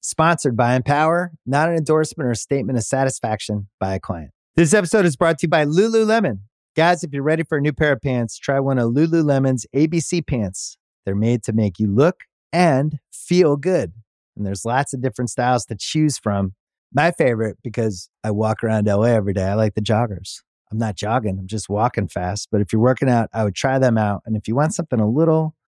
Sponsored by Empower, not an endorsement or statement of satisfaction by a client. This episode is brought to you by Lululemon. Guys, if you're ready for a new pair of pants, try one of Lululemon's ABC pants. They're made to make you look and feel good. And there's lots of different styles to choose from. My favorite, because I walk around LA every day, I like the joggers. I'm not jogging, I'm just walking fast. But if you're working out, I would try them out. And if you want something a little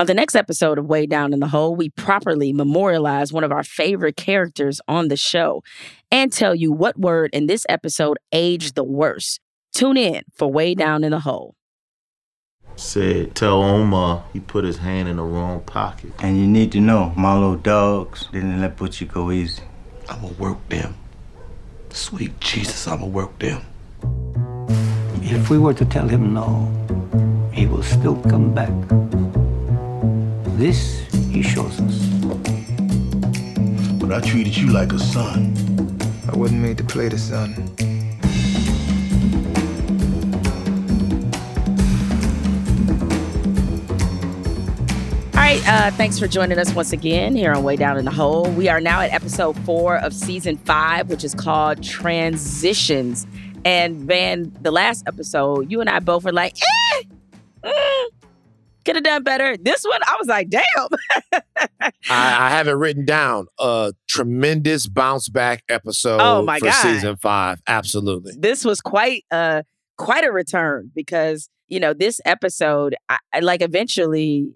On the next episode of Way Down in the Hole, we properly memorialize one of our favorite characters on the show and tell you what word in this episode aged the worst. Tune in for Way Down in the Hole. Said, tell Omar he put his hand in the wrong pocket. And you need to know, my little dogs didn't let Butchie go easy. I'ma work them. Sweet Jesus, I'ma work them. If we were to tell him no, he will still come back. This he shows us. But I treated you like a son. I wasn't made to play the son. All right, uh, thanks for joining us once again here on Way Down in the Hole. We are now at episode four of season five, which is called Transitions. And Van, the last episode, you and I both were like, eh, mm, could have done better. This one, I was like, damn. I, I have it written down. A tremendous bounce back episode Oh, my for God. season five. Absolutely. this was quite uh quite a return because you know this episode I, I like eventually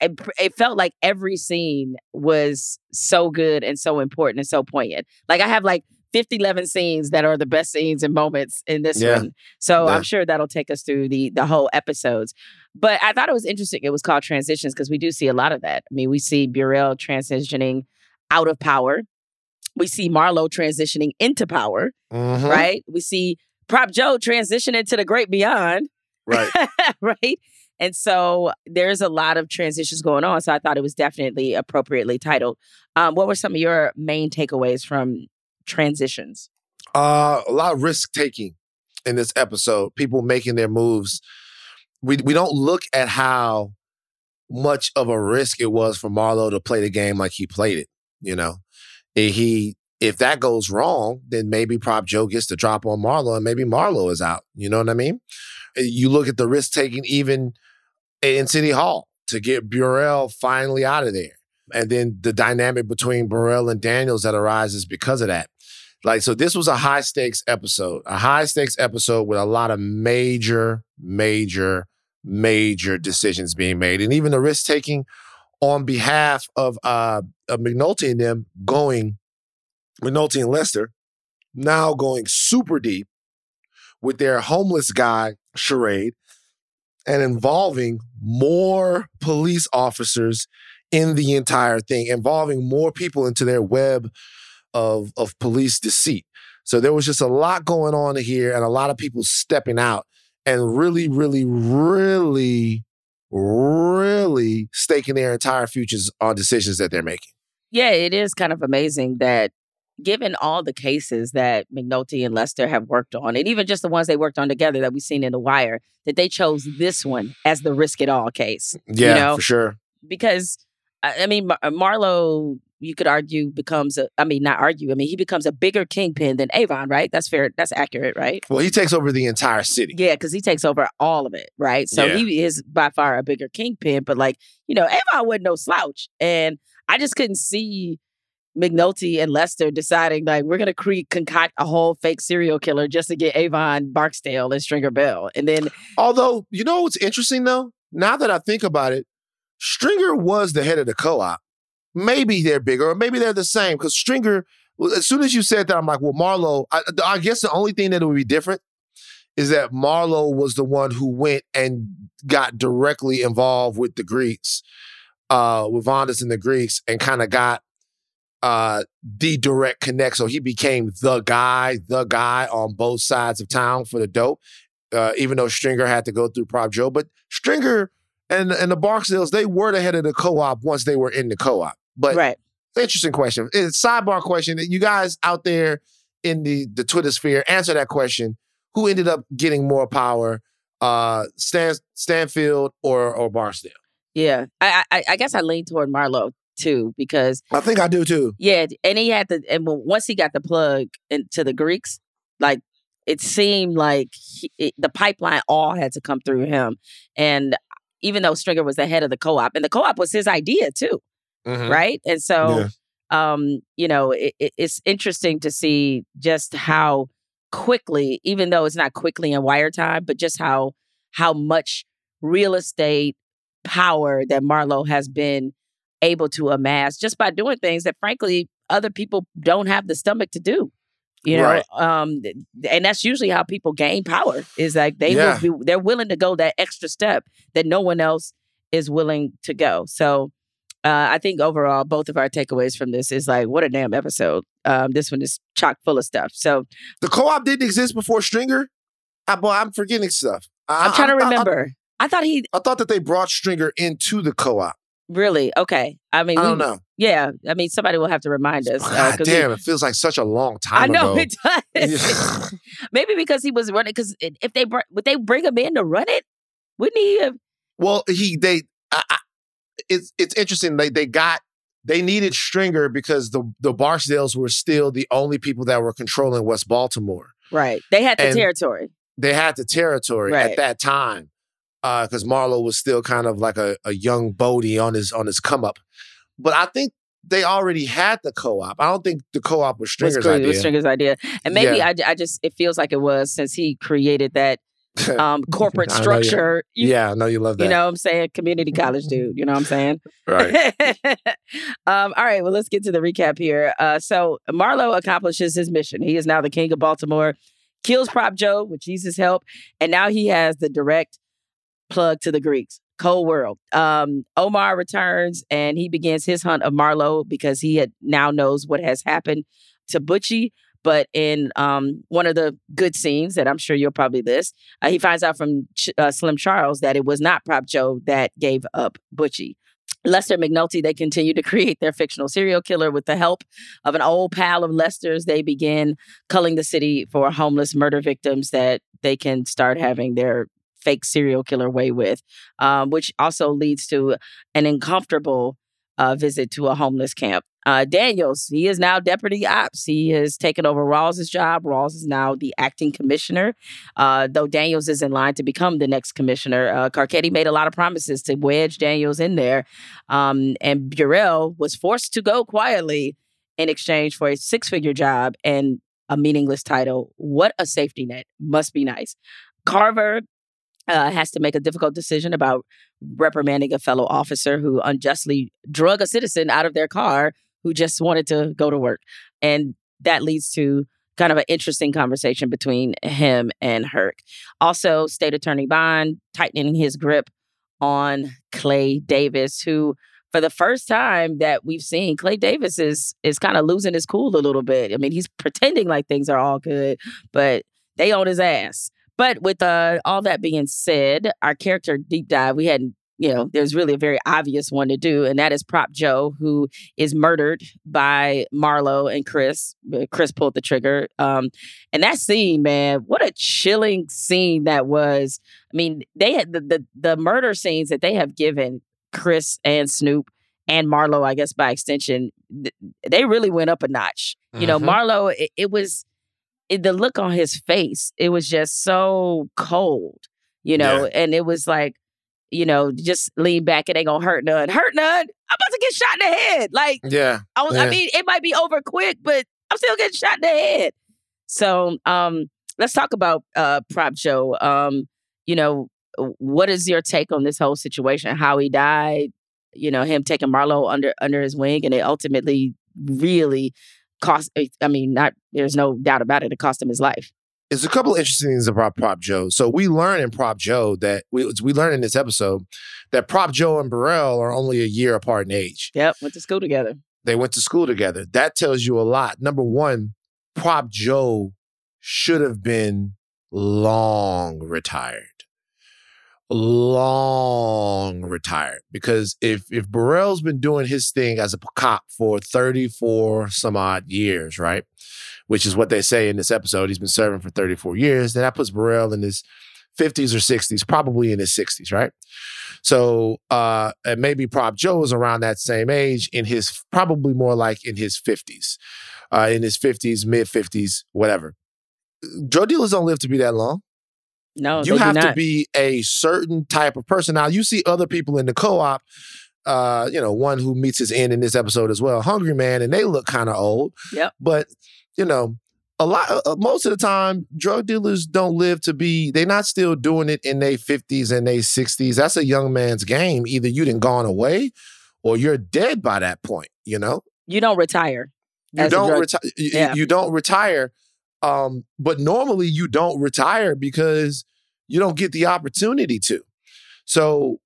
it, it felt like every scene was so good and so important and so poignant like i have like 50 11 scenes that are the best scenes and moments in this Yeah. one so Yeah. i'm sure that'll take us through the the whole episodes but i thought it was interesting it was called transitions because we do see a lot of that i mean we see burrell transitioning out of power we see marlo transitioning into power Mhm. right? We see Prop Joe transitioning to the great beyond, Right. right? And so there's a lot of transitions going on. So I thought it was definitely appropriately titled. Um, what were some of your main takeaways from transitions? Uh, a lot of risk taking in this episode. People making their moves. We we don't look at how much of a risk it was for Marlo to play the game like he played it. You know, if he if that goes wrong, then maybe Prop Joe gets to drop on Marlo, and maybe Marlo is out. You know what I mean? You look at the risk taking even in City Hall to get Burrell finally out of there, and then the dynamic between Burrell and Daniels that arises because of that. Like, so this was a high stakes episode, a high stakes episode with a lot of major, major, major decisions being made. And even the risk taking on behalf of uh of McNulty and them going, McNulty and Lester, now going super deep with their homeless guy charade and involving more police officers in the entire thing, involving more people into their web of of police deceit. So there was just a lot going on here and a lot of people stepping out and really, really, really, really staking their entire futures on decisions that they're making. Yeah, it is kind of amazing that given all the cases that McNulty and Lester have worked on, and even just the ones they worked on together that we've seen in The Wire, that they chose this one as the risk it all case. Yeah, you know? for sure. because I mean Mar- uh, Marlo, you could argue becomes a. I mean, not argue. I mean, he becomes a bigger kingpin than Avon, right? That's fair. That's accurate, right? Well, he takes over the entire city. Yeah, because he takes over all of it, right? So Yeah. he is by far a bigger kingpin. But like, you know, Avon wasn't no slouch, and I just couldn't see McNulty and Lester deciding like we're gonna cre- concoct a whole fake serial killer just to get Avon Barksdale and Stringer Bell, and then Although, you know what's interesting though? now that I think about it, Stringer was the head of the co-op. Maybe they're bigger, or maybe they're the same. Because Stringer, as soon as you said that, I'm like, well, Marlo. I, I guess the only thing that would be different is that Marlo was the one who went and got directly involved with the Greeks, uh, with Vondas and the Greeks, and kind of got uh the direct connect. So he became the guy, the guy on both sides of town for the dope. Uh, even though Stringer had to go through Prop Joe, but Stringer and and the Barksdales, they were the head of the co-op once they were in the co-op. But right. interesting question. It's a sidebar question. that You guys out there in the the Twitter sphere, answer that question. Who ended up getting more power, uh, Stan Stanfield or or Barksdale? Yeah, I, I I guess I lean toward Marlo too because I think I do too. yeah, and he had the and once he got the plug into the Greeks, like it seemed like he, it, the pipeline all had to come through him, and even though Stringer was the head of the co-op, and the co-op was his idea too, Mhm. right? And so, Yeah. um, you know, it, it, it's interesting to see just how quickly, even though it's not quickly in wire time, but just how how much real estate power that Marlo has been able to amass just by doing things that frankly other people don't have the stomach to do. You know, Right. um, and that's usually how people gain power. Is like they Yeah. will be, they're willing to go that extra step that no one else is willing to go. So, uh, I think overall, both of our takeaways from this is like, what a damn episode. Um, this one is chock full of stuff. So The co-op didn't exist before Stringer. I, boy, I'm forgetting stuff. I, I'm trying to I- I- remember. I, thought he I, thought that they brought Stringer into the co-op. really okay. I mean, I we- don't know. Yeah, I mean, somebody will have to remind us. uh, 'cause we- damn, it feels like such a long time I know ago. it does. Maybe because he was running. Because if they br- would they bring him in to run it, wouldn't he? Have, Well, he they I, I, it's it's interesting. They they got they needed Stringer because the the Barksdales were still the only people that were controlling West Baltimore. right. They had the And- territory. They had the territory Right. at that time uh, because Marlo was still kind of like a, a young Bodie on his on his come up. But I think they already had the co-op. I don't think the co-op was Was, Stringer's cre- idea. was Stringer's idea, and maybe Yeah. I, I just it feels like it was since he created that um, corporate I know you- structure. You, yeah, I know you love that. you know what I'm saying? Community college dude. You know what I'm saying? right? um, all right, well, let's get to the recap here. Uh, so Marlo accomplishes his mission. He is now the king of Baltimore, kills Prop Joe with Jesus' help, and now he has the direct plug to the Greeks. Cold world. Um, Omar returns and he begins his hunt of Marlo because he had now knows what has happened to Butchie. But in um, one of the good scenes that I'm sure you'll probably list, uh, he finds out from Ch- uh, Slim Charles that it was not Prop Joe that gave up Butchie. Lester McNulty, they continue to create their fictional serial killer with the help of an old pal of Lester's. They begin culling the city for homeless murder victims that they can start having their fake serial killer way with, um, which also leads to an uncomfortable uh, visit to a homeless camp. Uh, Daniels, he is now deputy ops. He has taken over Rawls's job. Rawls is now the acting commissioner. Uh, though Daniels is in line to become the next commissioner, uh, Carcetti made a lot of promises to wedge Daniels in there. Um, and Burrell was forced to go quietly in exchange for a six figure job and a meaningless title. What a safety net. Must be nice. Carver uh, has to make a difficult decision about reprimanding a fellow officer who unjustly drug a citizen out of their car who just wanted to go to work. And that leads to kind of an interesting conversation between him and Herc. Also, State Attorney Bond tightening his grip on Clay Davis, who for the first time that we've seen, Clay Davis is is kind of losing his cool a little bit. I mean, he's pretending like things are all good, but they own his ass. But with uh, all that being said, our character deep dive, we hadn't, you know, there's really a very obvious one to do, and that is Prop Joe, who is murdered by Marlo and Chris. Chris pulled the trigger. Um, and that scene, man, what a chilling scene that was. I mean, they had the the, the murder scenes that they have given Chris and Snoop and Marlo, I guess by extension, th- they really went up a notch. You know, Mhm. Marlo, it, it was it, the look on his face, it was just so cold, you know, and it was like, you know, just lean back, it ain't gonna hurt none. Hurt none. I'm about to get shot in the head. Like, Yeah. I was, I mean, it might be over quick, but I'm still getting shot in the head. So um let's talk about uh Prop Joe. Um, you know, what is your take on this whole situation? How he died, you know, him taking Marlo under under his wing, and it ultimately really cost. eh, I mean, not there's no doubt about it. It cost him his life. There's a couple of interesting things about Prop Joe. So we learn in Prop Joe that we we learn in this episode that Prop Joe and Burrell are only a year apart in age. Yep, went to school together. They went to school together. That tells you a lot. Number one, Prop Joe should have been long retired. Long retired. Because if if Burrell's been doing his thing as a cop for 34 some odd years, right? Which is what they say in this episode. He's been serving for 34 years. Then that puts Burrell in his 50s or 60s, probably in his 60s, right? So uh and maybe Prop Joe is around that same age in his probably more like in his 50s. Uh in his 50s, mid 50s, whatever. Drug dealers don't live to be that long. No, you have to be a certain type of person. Now you see other people in the co-op, uh, you know, one who meets his end in this episode as well, Hungry Man, and they look kind of old. Yep. But you know, a lot, uh, most of the time, drug dealers don't live to be. They're not still doing it in their fifties and their sixties. That's a young man's game. Either you done gone away, or you're dead by that point. You know, You don't retire. you don't retire. You, Yeah. you don't retire. Um, but normally you don't retire because you don't get the opportunity to. So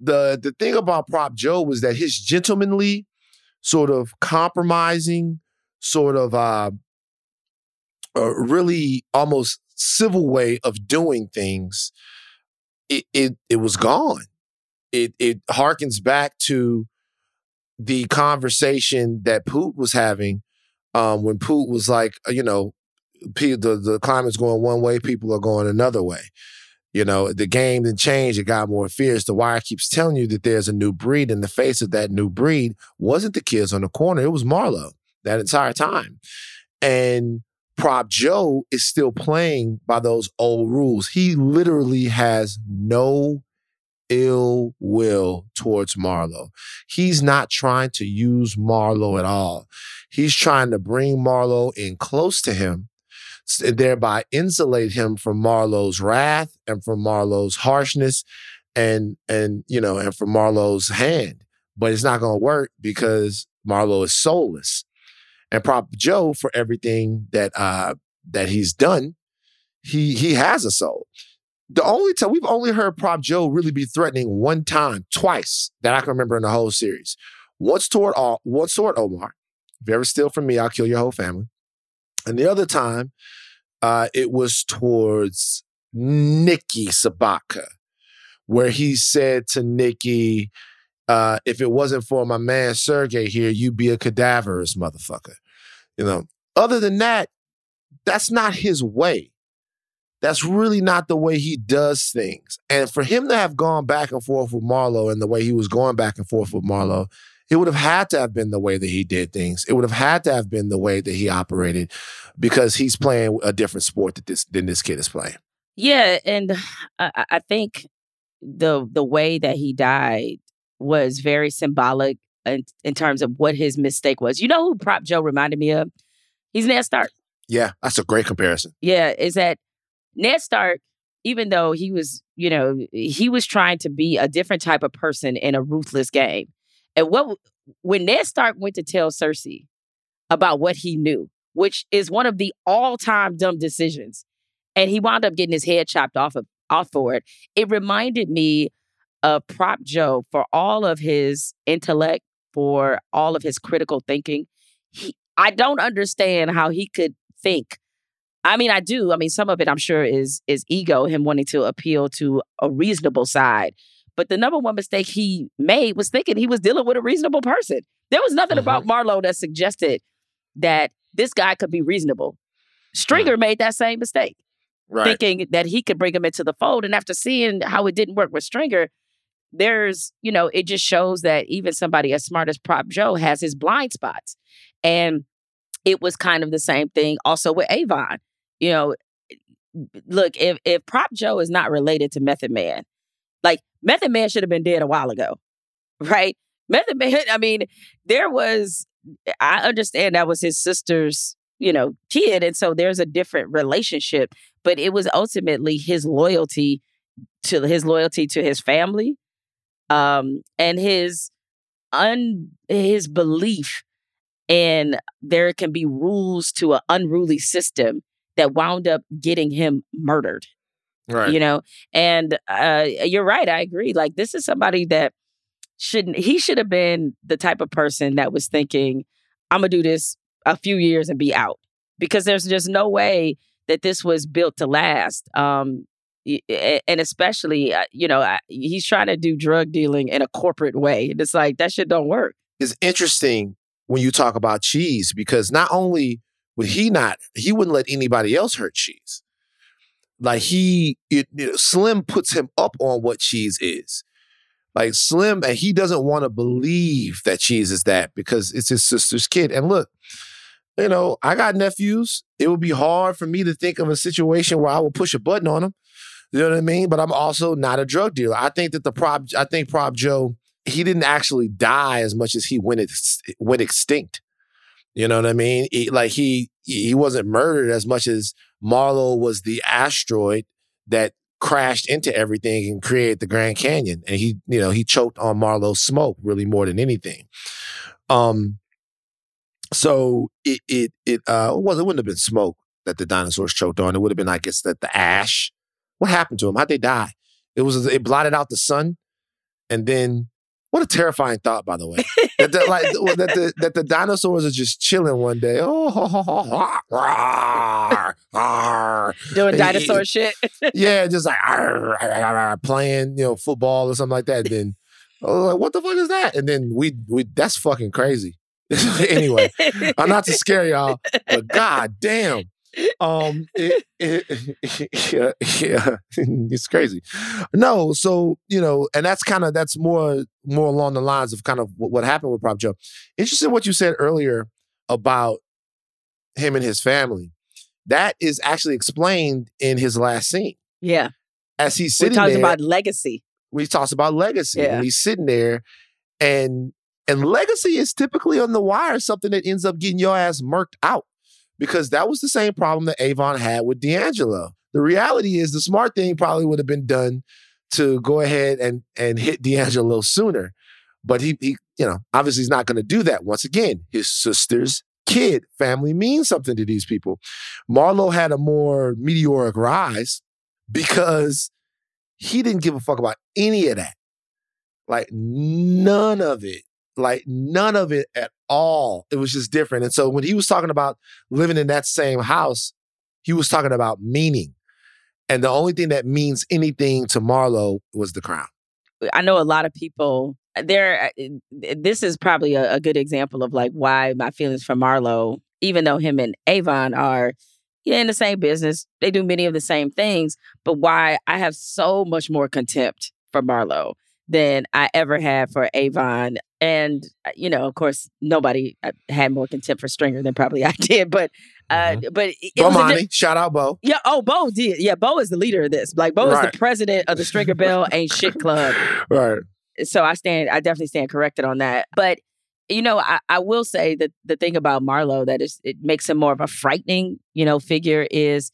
the the thing about Prop Joe was that his gentlemanly, sort of compromising, sort of uh, really almost civil way of doing things, it it it was gone. It it harkens back to the conversation that Poot was having um, when Poot was like, uh, you know, the the climate's going one way, people are going another way. You know, the game didn't change; it got more fierce. The Wire keeps telling you that there's a new breed, and the face of that new breed wasn't the kids on the corner; it was Marlo that entire time. And Prop Joe is still playing by those old rules. He literally has no ill will towards Marlo. He's not trying to use Marlo at all. He's trying to bring Marlo in close to him thereby insulate him from Marlo's wrath and from Marlo's harshness and and you know and from Marlo's hand. But it's not to work because Marlo is soulless. And Prop Joe for everything that uh that he's done, he he has a soul. The only time we've only heard Prop Joe really be threatening one time, twice that I can remember in the whole series. Once toward all, once toward Omar. If you ever steal from me, I'll kill your whole family. And the other time, uh, it was towards Nikki Sobotka, where he said to Nikki, uh, if it wasn't for my man Sergey here, you'd be a cadaverous motherfucker. You know, other than that, that's not his way. That's really not the way he does things. And for him to have gone back and forth with Marlo and the way he was going back and forth with Marlo, it would have had to have been the way that he did things. It would have had to have been the way that he operated because he's playing a different sport that this than this kid is playing. Yeah, and I, I- think the the way that he died was very symbolic in, in terms of what his mistake was. You know who Prop Joe reminded me of? He's Ned Stark. Yeah, that's a great comparison. Yeah, is that Ned Stark, even though he was, you know, he was trying to be a different type of person in a ruthless game. And what when Ned Stark went to tell Cersei about what he knew, which is one of the all-time dumb decisions, and he wound up getting his head chopped off of off for it, it reminded me of Prop Joe for all of his intellect, for all of his critical thinking. He, I don't understand how he could think I mean, I do. I mean, some of it I'm sure is is ego, him wanting to appeal to a reasonable side. But the number one mistake he made was thinking he was dealing with a reasonable person. There was nothing about mm-hmm. Marlo that suggested that this guy could be reasonable. Stringer mm-hmm. made that same mistake, Right. thinking that he could bring him into the fold. And after seeing how it didn't work with Stringer, there's, you know, it just shows that even somebody as smart as Prop Joe has his blind spots. And it was kind of the same thing also with Avon. You know, look, if if Prop Joe is not related to Method Man, like Method Man should have been dead a while ago, right? Method Man, I mean, there was I understand that was his sister's, you know, kid, and so there's a different relationship, but it was ultimately his loyalty to his loyalty to his family, um, and his un his belief in there can be rules to an unruly system that wound up getting him murdered. Right. You know, and uh, you're right. I agree. Like this is somebody that shouldn't. He should have been the type of person that was thinking, "I'm gonna do this a few years and be out," because there's just no way that this was built to last. Um, and especially, uh, you know, he's trying to do drug dealing in a corporate way. And it's like that shit don't work. It's interesting when you talk about cheese because not only would he not, he wouldn't let anybody else hurt cheese. Like he, it, Slim puts him up on what cheese is. Like Slim, and he doesn't want to believe that cheese is that because it's his sister's kid. And look, you know, I got nephews. It would be hard for me to think of a situation where I would push a button on them. You know what I mean? But I'm also not a drug dealer. I think that the prop, I think Prop Joe, he didn't actually die as much as he went ex- went extinct. You know what I mean? He- like he he wasn't murdered as much as Marlo was the asteroid that crashed into everything and created the Grand Canyon. And he, you know, he choked on Marlo's smoke really more than anything. Um, so it it it uh well, it wouldn't have been smoke that the dinosaurs choked on. It would have been, I guess, that the ash. What happened to them? How'd they die? It was it blotted out the sun, and then what a terrifying thought, by the way. that, the, like that the that the dinosaurs are just chilling one day. Oh, rawr, rawr. Doing And dinosaur shit. yeah, just like "Arr, arr, arr, arr," playing, you know, football or something like that. then, oh, like, what the fuck is that? And then we we that's fucking crazy. anyway, I'm uh, not to scare y'all, but god damn. Um it, it, yeah, yeah, it's crazy. No, so you know, and that's kind of that's more more along the lines of kind of what, what happened with Prop Joe. Interesting what you said earlier about him and his family. That is actually explained in his last scene yeah. as he's We sitting talked there. about legacy. we talks about legacy Yeah. and he's sitting there and and legacy is typically on the wire something that ends up getting your ass murked out because that was the same problem that avon had with d'angelo the reality is the smart thing probably would have been done to go ahead and and hit d'angelo sooner but he, he you know obviously he's not going to do that once again his sister's kid family means something to these people marlo had a more meteoric rise because he didn't give a fuck about any of that. Like none of it. Like none of it at all. It was just different. And so when he was talking about living in that same house, he was talking about meaning. And the only thing that means anything to Marlo was the crown. I know a lot of people there. uh, This is probably a, a good example of like why my feelings for Marlo, even though him and Avon are yeah, in the same business, they do many of the same things, but why I have so much more contempt for Marlo than I ever had for Avon. And uh, you know, of course, nobody uh, had more contempt for Stringer than probably I did. But uh, but it, was a di- shout out Bo. yeah. Oh, Bo did. Yeah, Bo is the leader of this. Like Bo is the president of the Stringer Bell Ain't Shit Club Right. so I stand, I definitely stand corrected on that. But you know, I, I will say that the thing about Marlo that is it makes him more of a frightening, you know, figure is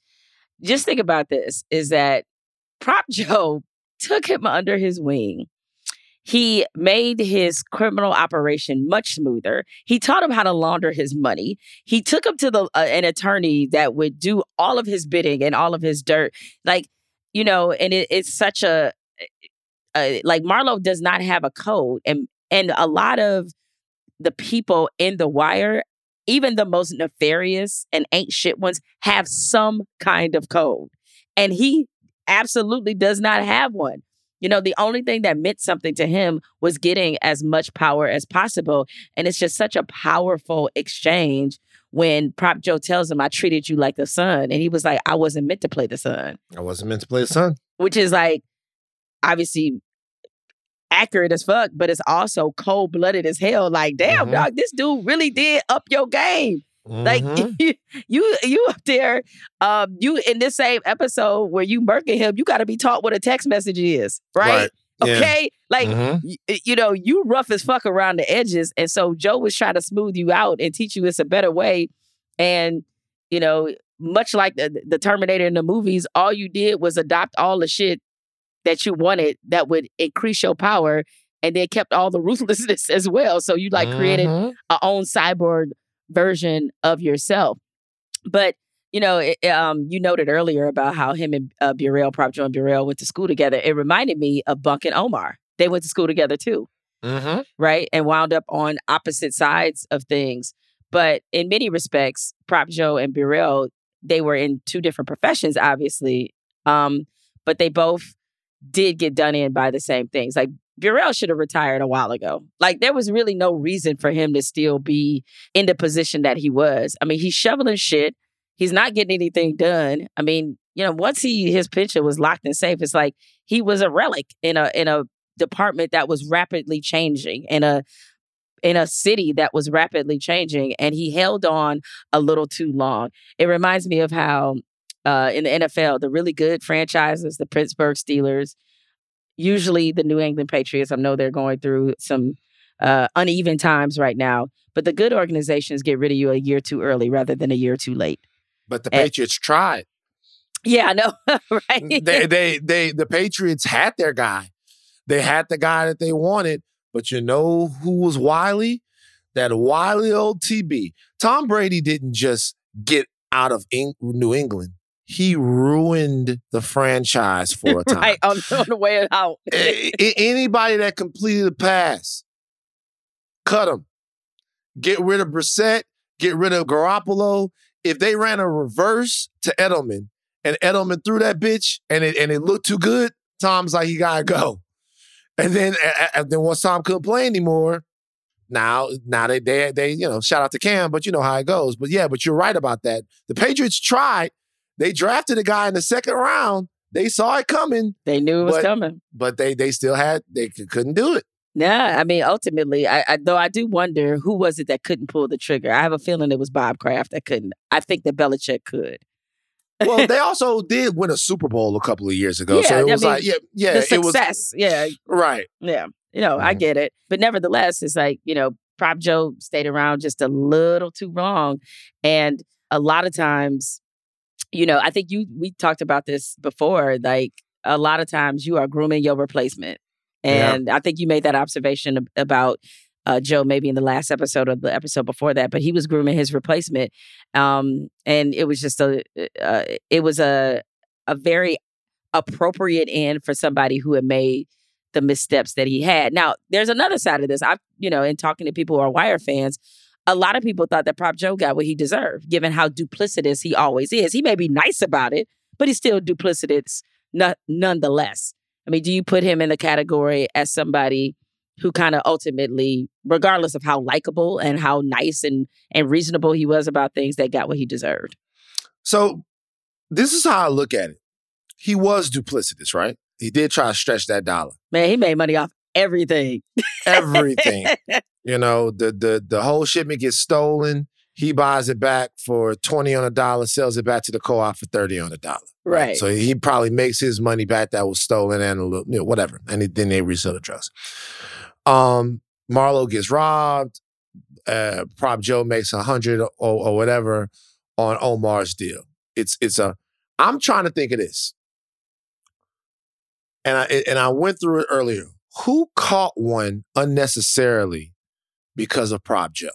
just think about this: is that Prop Joe took him under his wing. He made his criminal operation much smoother. He taught him how to launder his money. He took him to the uh, an attorney that would do all of his bidding and all of his dirt. Like, you know, and it, it's such a uh, like Marlo does not have a code, and and a lot of the people in the wire, even the most nefarious and ain't shit ones, have some kind of code, and he absolutely does not have one. You know, the only thing that meant something to him was getting as much power as possible, and it's just such a powerful exchange. When Prop Joe tells him, "I treated you like the son," and he was like, "I wasn't meant to play the son," I wasn't meant to play the son. which is like obviously accurate as fuck, but it's also cold blooded as hell. Like, damn, Mhm. dog, this dude really did up your game. Like Mhm. you, you, you up there, um, you in this same episode where you murking him, you got to be taught what a text message is, right? Right. Yeah. Okay, like Mhm. y- you know, you rough as fuck around the edges, and so Joe was trying to smooth you out and teach you it's a better way. And you know, much like the, the Terminator in the movies, all you did was adopt all the shit that you wanted that would increase your power and then kept all the ruthlessness as well. So you like created Mhm. a own cyborg version of yourself. But you know, it, um, you noted earlier about how him and uh, Burrell, Prop Joe and Burrell went to school together. It reminded me of Bunk and Omar. They went to school together too, Mhm. right? And wound up on opposite sides of things. But in many respects, Prop Joe and Burrell, they were in two different professions, obviously. Um, but they both did get done in by the same things. Like Burrell should have retired a while ago. Like there was really no reason for him to still be in the position that he was. I mean, he's shoveling shit. He's not getting anything done. I mean, you know, once he his pension was locked and safe, it's like he was a relic in a in a department that was rapidly changing in a in a city that was rapidly changing and he held on a little too long. It reminds me of how uh, in the NFL, the really good franchises, the Pittsburgh Steelers, usually the New England Patriots, I know they're going through some uh, uneven times right now, but the good organizations get rid of you a year too early rather than a year too late. But the Eh. Patriots tried. Yeah, I know, right? they, they, they, the Patriots had their guy. They had the guy that they wanted. But you know who was wily? That wily old TB. Tom Brady didn't just get out of New England. He ruined the franchise for a time. right on, on the way out. A- a- anybody that completed a pass, cut them. Get rid of Brissett. Get rid of Garoppolo. If they ran a reverse to Edelman and Edelman threw that bitch and it and it looked too good, Tom's like he gotta go. And then a- a- then once Tom couldn't play anymore, now now they they they you know shout out to Cam, but you know how it goes. But yeah, but you're right about that. The Patriots tried. They drafted a guy in the second round. They saw it coming They knew it was But- coming. but they they still had they c- couldn't do it. Yeah, I mean, ultimately, I, I though I do wonder who was it that couldn't pull the trigger. I have a feeling it was Bob Kraft that couldn't. I think that Belichick could. Well, they also did win a Super Bowl a couple of years ago, so Yeah, it I was mean, like yeah, yeah, it was yeah, right. yeah. You know, I Mhm. get it, but nevertheless, it's like you know, Prop Joe stayed around just a little too long, and a lot of times, you know, I think you we talked about this before. Like a lot of times, you are grooming your replacement, Yeah. and I think you made that observation about uh, Joe maybe in the last episode or the episode before that, but he was grooming his replacement, um, and it was just a uh, it was a a very appropriate end for somebody who had made the missteps that he had. Now, there's another side of this. I, you know, in talking to people who are Wire fans, a lot of people thought that Prop Joe got what he deserved, given how duplicitous he always is. He may be nice about it, but he's still duplicitous no- nonetheless. I mean, do you put him in the category as somebody who kind of ultimately, regardless of how likable and how nice and and reasonable he was about things, that got what he deserved? So this is how I look at it. He was duplicitous, right? He did try to stretch that dollar. Man, he made money off everything. Everything. you know, the the the whole shipment gets stolen. He buys it back for 20 on a dollar, sells it back to the co-op for 30 on a dollar. Right. So he probably makes his money back that was stolen and a little, you know, whatever. And it- then they resell the drugs. Um, Marlo gets robbed. Uh, Prop Joe makes a hundred or, or whatever on Omar's deal. It's it's a. I'm trying to think of this, and I and I went through it earlier. Who caught one unnecessarily because of Prop Joe?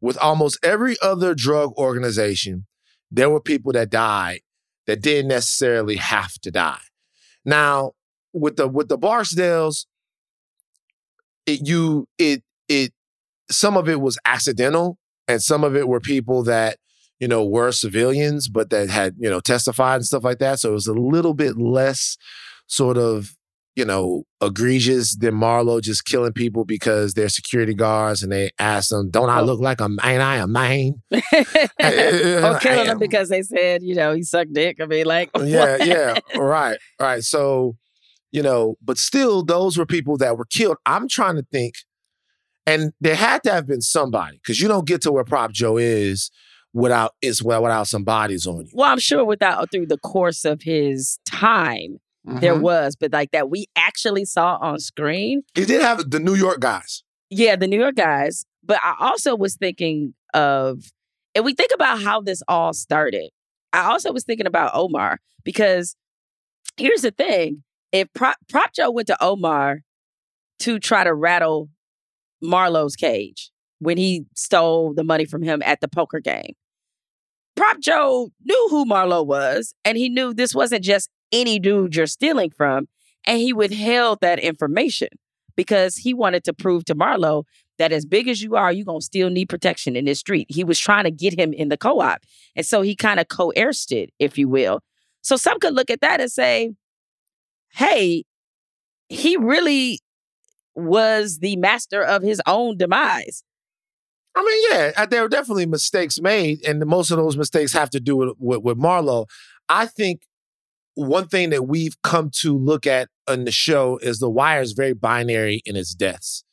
With almost every other drug organization, there were people that died that didn't necessarily have to die. Now, with the with the Barksdales, it you it it some of it was accidental and some of it were people that you know were civilians but that had you know testified and stuff like that so it was a little bit less sort of you know egregious than Marlo just killing people because they're security guards and they ask them don't I Oh. look like a ain't I a man uh, or I killing them because they said, you know, he sucked dick. I mean, like, yeah, what? yeah, right, right. So, you know, but still, those were people that were killed. I'm trying to think, and there had to have been somebody because you don't get to where Prop Joe is without is without some bodies on you. Well, I'm sure without through the course of his time, there Mhm. was, but like that we actually saw on screen. he did have the New York guys. Yeah, the New York guys. But I also was thinking of, and we think about how this all started. I also was thinking about Omar because here's the thing if Prop, Prop Joe went to Omar to try to rattle Marlo's cage when he stole the money from him at the poker game, Prop Joe knew who Marlo was, and he knew this wasn't just any dude you're stealing from, and he withheld that information because he wanted to prove to Marlo that as big as you are, you're gonna still need protection in this street. He was trying to get him in the co-op. And so he kind of coerced it, if you will. So some could look at that and say, hey, he really was the master of his own demise. I mean, yeah, uh, there were definitely mistakes made, and most of those mistakes have to do with, with, with Marlo. I think one thing that we've come to look at in the show is The Wire is very binary in its deaths.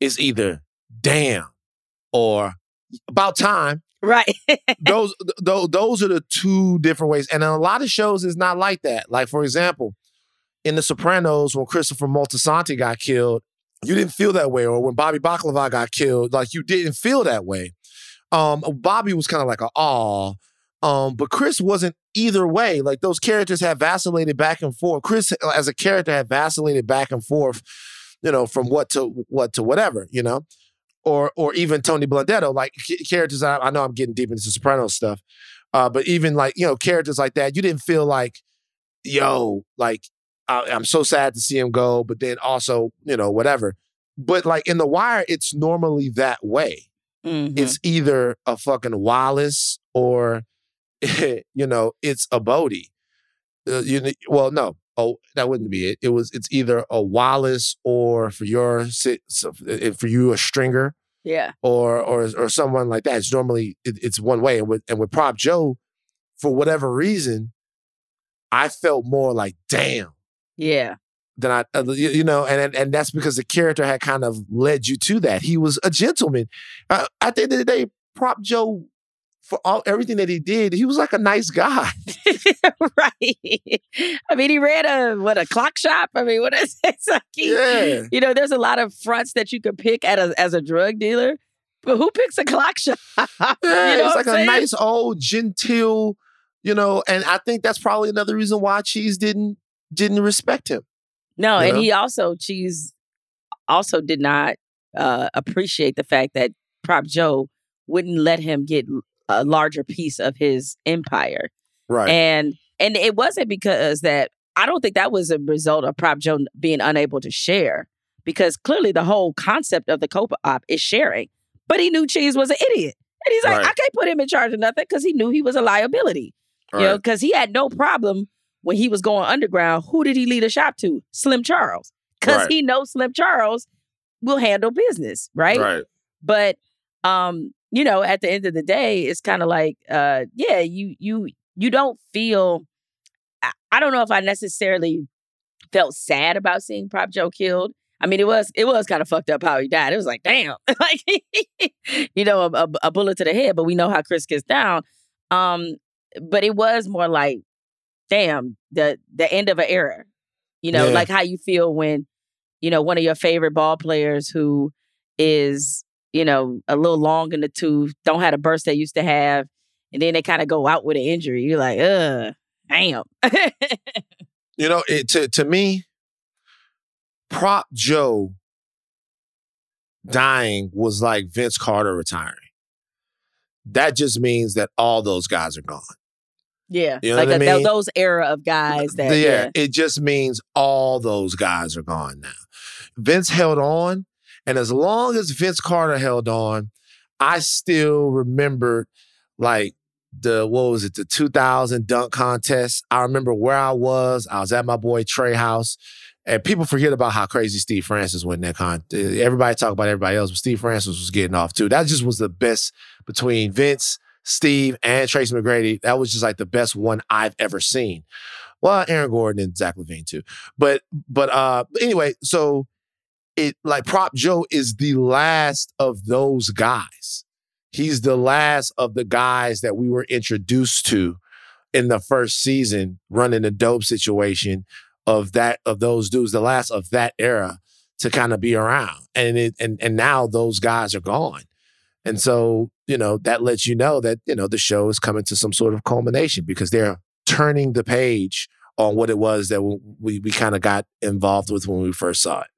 It's either damn or about time. Right. those, th- those are the two different ways. And in a lot of shows, it's not like that. Like, for example, in The Sopranos, when Christopher Moltisanti got killed, you didn't feel that way. Or when Bobby Bacala got killed, like you didn't feel that way. Um, Bobby was kind of like a aw. Um, but Chris wasn't either way. Like those characters have vacillated back and forth. Chris, as a character, had vacillated back and forth, you know, from what to what to whatever, you know, or or even Tony Blundetto, like characters. I, I know I'm getting deep into Sopranos stuff, uh, but even like you know characters like that, you didn't feel like, yo, like I, I'm so sad to see him go, but then also you know whatever. But like in The Wire, it's normally that way. Mhm. It's either a fucking Wallace or you know, it's a Bodie. Uh, you, well, no, oh, that wouldn't be it. It was. It's either a Wallace or for your for you a Stringer yeah. or or or someone like that. It's normally it, it's one way. And with and with Prop Joe, for whatever reason, I felt more like damn Yeah. than I, uh, you you know, and and- and that's because the character had kind of led you to that. He was a gentleman. Uh, at the end of the day, Prop Joe, for all everything that he did, he was like a nice guy. right. I mean, he ran a what a clock shop. I mean, what is it? It's like he, Yeah. You know, there's a lot of fronts that you could pick at a, as a drug dealer, but who picks a clock shop? Yeah, you know what like I'm a saying? nice old genteel, you know, and I think that's probably another reason why Cheese didn't didn't respect him. No, and know? he also Cheese also did not uh, appreciate the fact that Prop Joe wouldn't let him get a larger piece of his empire. Right. And and it wasn't because that I don't think that was a result of Prop Joe being unable to share because clearly the whole concept of the co-op is sharing. But he knew Cheese was an idiot. And he's like, Right. I can't put him in charge of nothing because he knew he was a liability. You know, because he had no problem when he was going underground. Who did he lead a shop to? Slim Charles. Because Right. he knows Slim Charles will handle business, right? right. But um, you know, at the end of the day, it's kind of like, uh, yeah, you you you don't feel. I, I don't know if I necessarily felt sad about seeing Prop Joe killed. I mean, it was it was kind of fucked up how he died. It was like, damn, like you know, a, a, a bullet to the head. But we know how Chris gets down. Um, but it was more like, damn, the the end of an era. You know, Yeah. like how you feel when, you know, one of your favorite ball players who is, you know, a little long in the tooth, don't have the burst they used to have, and then they kind of go out with an injury. You're like, ugh, damn. You know, it, to to me, Prop Joe dying was like Vince Carter retiring. That just means that all those guys are gone. yeah, You know like I a- tho- mean? those era of guys that, yeah, yeah, it just means all those guys are gone now. Vince held on, and as long as Vince Carter held on, I still remembered like the what was it, the 2000 dunk contest. I remember where I was. I was at my boy Trey house. And people forget about how crazy Steve Francis went in that con. Everybody talk about everybody else, but Steve Francis was getting off too. That just was the best between Vince, Steve, and Tracy McGrady. That was just like the best one I've ever seen. Well, Aaron Gordon and Zach LaVine too. But but uh anyway, so it like Prop Joe is the last of those guys. He's the last of the guys that we were introduced to in the first season running the dope situation of that of those dudes, the last of that era to kind of be around. And it and and now those guys are gone. And so, you know, that lets you know that, you know, the show is coming to some sort of culmination because they're turning the page on what it was that we we kind of got involved with when we first saw it.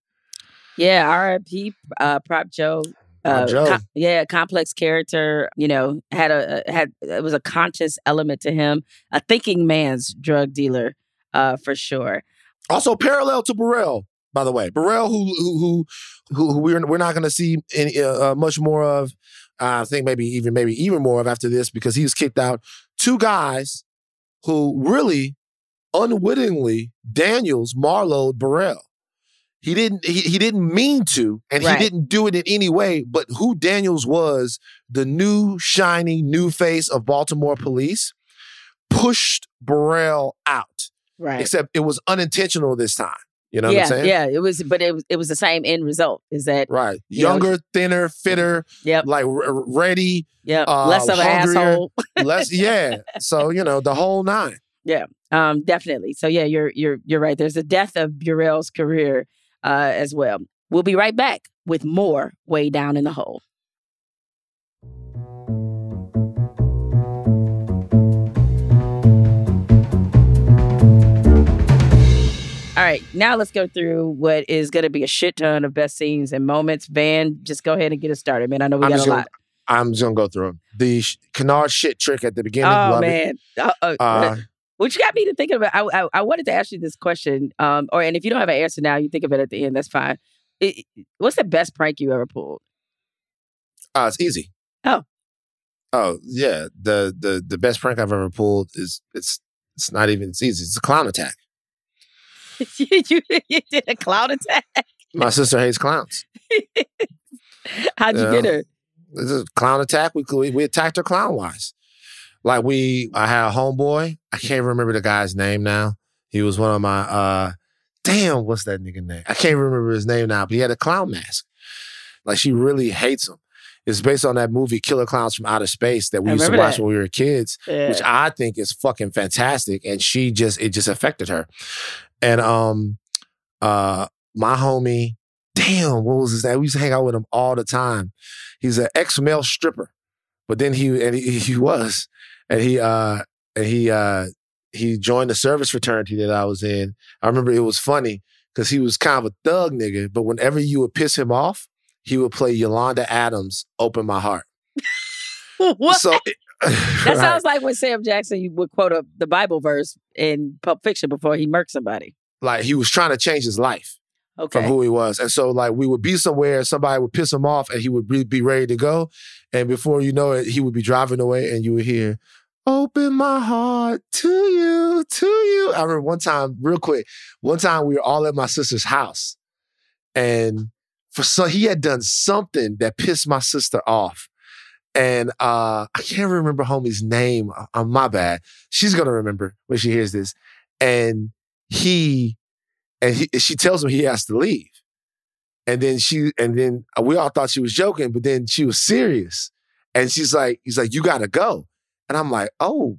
Yeah, R.I.P. Uh, Prop Joe. Uh, com- yeah, complex character. You know, had a had it was a conscious element to him. A thinking man's drug dealer, uh, for sure. Also, parallel to Burrell, by the way, Burrell, who who who who, we're we're not going to see any, uh, uh, much more of. Uh, I think maybe even maybe even more of after this because he was kicked out. Two guys who really unwittingly Daniels Marlo Burrell. He didn't he, he didn't mean to, and Right. he didn't do it in any way. But who Daniels was, the new shiny new face of Baltimore police, pushed Burrell out Right. except it was unintentional this time. You know what yeah, I'm saying? yeah. It was, but it was it was the same end result. Is that Right. You know, Younger, thinner, fitter, Yep. like r- ready, Yep. uh, Less of an asshole. less. Yeah. So you know the whole nine. Yeah. Um, definitely. So yeah, you're you're you're right. There's the death of Burrell's career uh, as well. We'll be right back with more way down in the hole. All right, now let's go through what is going to be a shit ton of best scenes and moments. Van, just go ahead and get us started, man. I know we I'm got a gonna, lot. I'm just gonna go through them. The sh- Kenard shit trick at the beginning. Oh man, uh, uh, Uh, Which got me to thinking about. I, I I wanted to ask you this question, um, or and if you don't have an answer now, you think of it at the end. That's fine. It- what's the best prank you ever pulled? uh, it's easy. Oh. Oh yeah. The the the best prank I've ever pulled is it's it's not even it's easy. It's a clown attack. you, you, did a cloud attack. My sister hates clowns. How'd you get her? It's a clown attack. We we, we attacked her clown wise. Like we, I had a homeboy. I can't remember the guy's name now. He was one of my. uh Damn, what's that nigga name? I can't remember his name now, but he had a clown mask. Like she really hates him. It's based on that movie Killer Clowns from Outer Space that we used to watch that. when we were kids Yeah. which I think is fucking fantastic. And she just it just affected her. And um uh my homie, damn, what was his name? We used to hang out with him all the time. He's an ex-male stripper. But then he and he, he was. And he uh and he uh he joined the service fraternity that I was in. I remember it was funny because he was kind of a thug nigga, but whenever you would piss him off, he would play Yolanda Adams, Open My Heart. what? So that sounds like when Sam Jackson would quote a, the Bible verse in Pulp Fiction before he murked somebody. like he was trying to change his life. Okay. from who he was. And so like we would be somewhere, somebody would piss him off and he would be ready to go. And before you know it, he would be driving away and you would hear, open my heart to you, to you. I remember one time, real quick, one time we were all at my sister's house and for so he had done something that pissed my sister off. And uh I can't remember homie's name. Uh, my bad. She's gonna remember when she hears this. And he and he, she tells him he has to leave. And then she, and then we all thought she was joking, but then she was serious. And she's like, he's like, you gotta go. And I'm like, oh,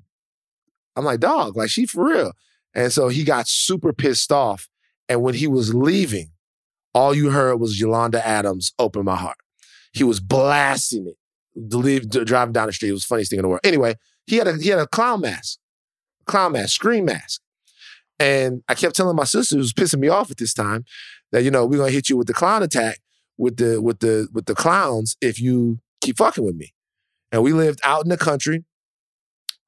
I'm like, dog, like she for real. And so he got super pissed off. And when he was leaving, all you heard was Yolanda Adams, open my heart. He was blasting it, leave, driving down the street. It was the funniest thing in the world. Anyway, he had a he had a clown mask, clown mask, scream mask. And I kept telling my sister, who was pissing me off at this time, that you know we're gonna hit you with the clown attack with the with the with the clowns if you keep fucking with me. And we lived out in the country,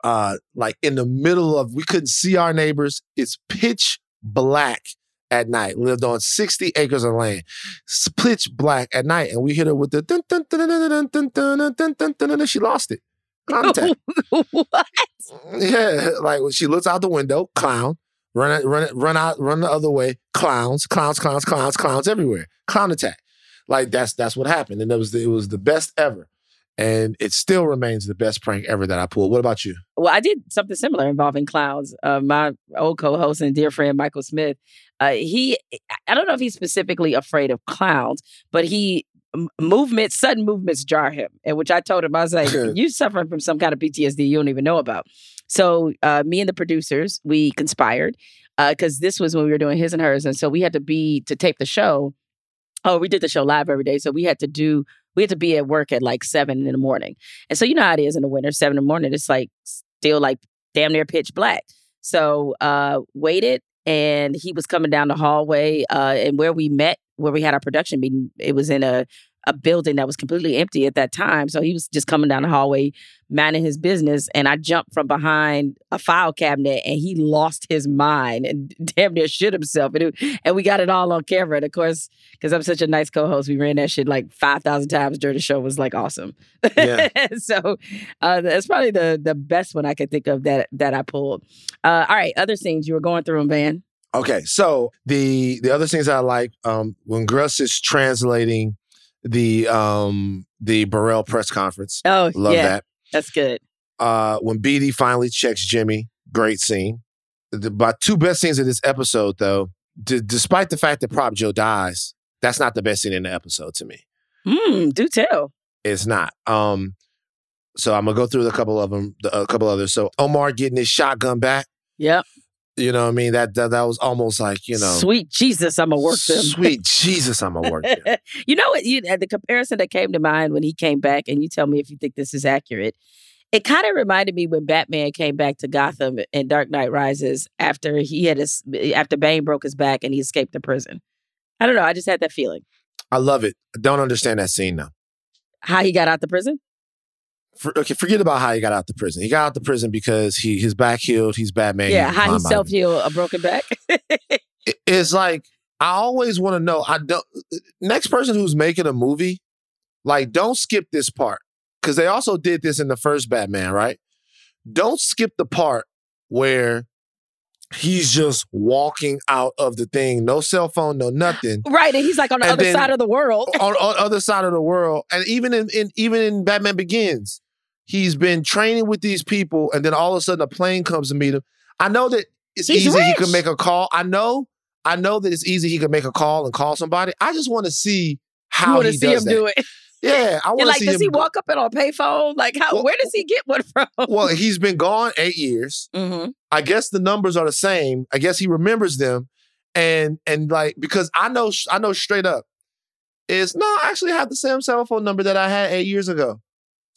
uh, like in the middle of we couldn't see our neighbors. It's pitch black at night. Lived on sixty acres of land, It's pitch black at night, and we hit her with the dun dun dun dun dun dun dun dun dun dun dun dun. dun. She lost it. Clown attack. what? Yeah, like when she looks out the window, clown, run it, run it, run out, run the other way, clowns, clowns, clowns, clowns, clowns everywhere, clown attack. Like that's that's what happened, and it was the, it was the best ever, and it still remains the best prank ever that I pulled. What about you? Well, I did something similar involving clowns. Uh, my old co-host and dear friend Michael Smith, uh, he I don't know if he's specifically afraid of clowns, but he movements, sudden movements jar him. And which I told him, I was like, "You suffering from some kind of PTSD you don't even know about." So uh, me and the producers we conspired because this was when we were doing his and hers, and so we had to be to tape the show. Oh, we did the show live every day, so we had to do we had to be at work at like seven in the morning. And so you know how it is in the winter, seven in the morning, it's like still like damn near pitch black. So uh waited and he was coming down the hallway uh and where we met, where we had our production meeting, it was in a a building that was completely empty at that time. So he was just coming down the hallway, minding his business. And I jumped from behind a file cabinet and he lost his mind and damn near shit himself. And, it, and we got it all on camera. And of course, because I'm such a nice co host, we ran that shit like 5,000 times during the show. It was like awesome. Yeah. so uh, that's probably the the best one I could think of that that I pulled. Uh, all right, other scenes you were going through them, Van. Okay, so the the other things I like um, when Gus is translating the um the Burrell press conference. Oh, Love yeah, that. that's good. Uh, when Beadie finally checks Jimmy, great scene. The, my two best scenes of this episode, though, d- despite the fact that Prop Joe dies, that's not the best scene in the episode to me. Hmm, do tell. It's not. Um, so I'm gonna go through a couple of them, a couple others. So Omar getting his shotgun back. Yep. You know what I mean? That that, that was almost like you know, Sweet Jesus, I'm gonna work them. Sweet Jesus, I'm gonna work them. you know what? You, the comparison that came to mind when he came back, and you tell me if you think this is accurate. It kind of reminded me when Batman came back to Gotham in Dark Knight Rises after he had his after Bane broke his back and he escaped the prison. I don't know. I just had that feeling. I love it. I don't understand that scene though. How he got out the prison? For, okay, forget about how he got out the prison. He got out the prison because he his back healed. He's Batman. yeah, how he climbed out of self healed a broken back. It- It's like I always want to know. I don't. Next person who's making a movie, like, don't skip this part because they also did this in the first Batman, right? Don't skip the part where he's just walking out of the thing, no cell phone, no nothing. right, and he's like on the And other side of the world. on, on other side of the world, and even in, in even in Batman Begins, he's been training with these people, and then all of a sudden a plane comes to meet him. I know that it's He's easy he can make a call. I know, I know that it's easy he can make a call and call somebody. I just want to see how want he see does him that. do it. Yeah, I want to like, see does him. he go- walk up and on a payphone? Like, how? Well- where does he get one from? Well, he's been gone eight years. hmm I guess the numbers are the same. I guess he remembers them, and and like because I know I know straight up is no, I actually have the same cell phone number that I had eight years ago.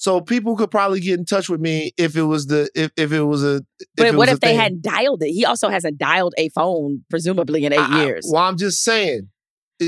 So people could probably get in touch with me if it was the if, if it was a. If But it what was a if they thing. hadn't dialed it? He also hasn't dialed a phone, presumably in eight I- I- years. well, I'm just saying.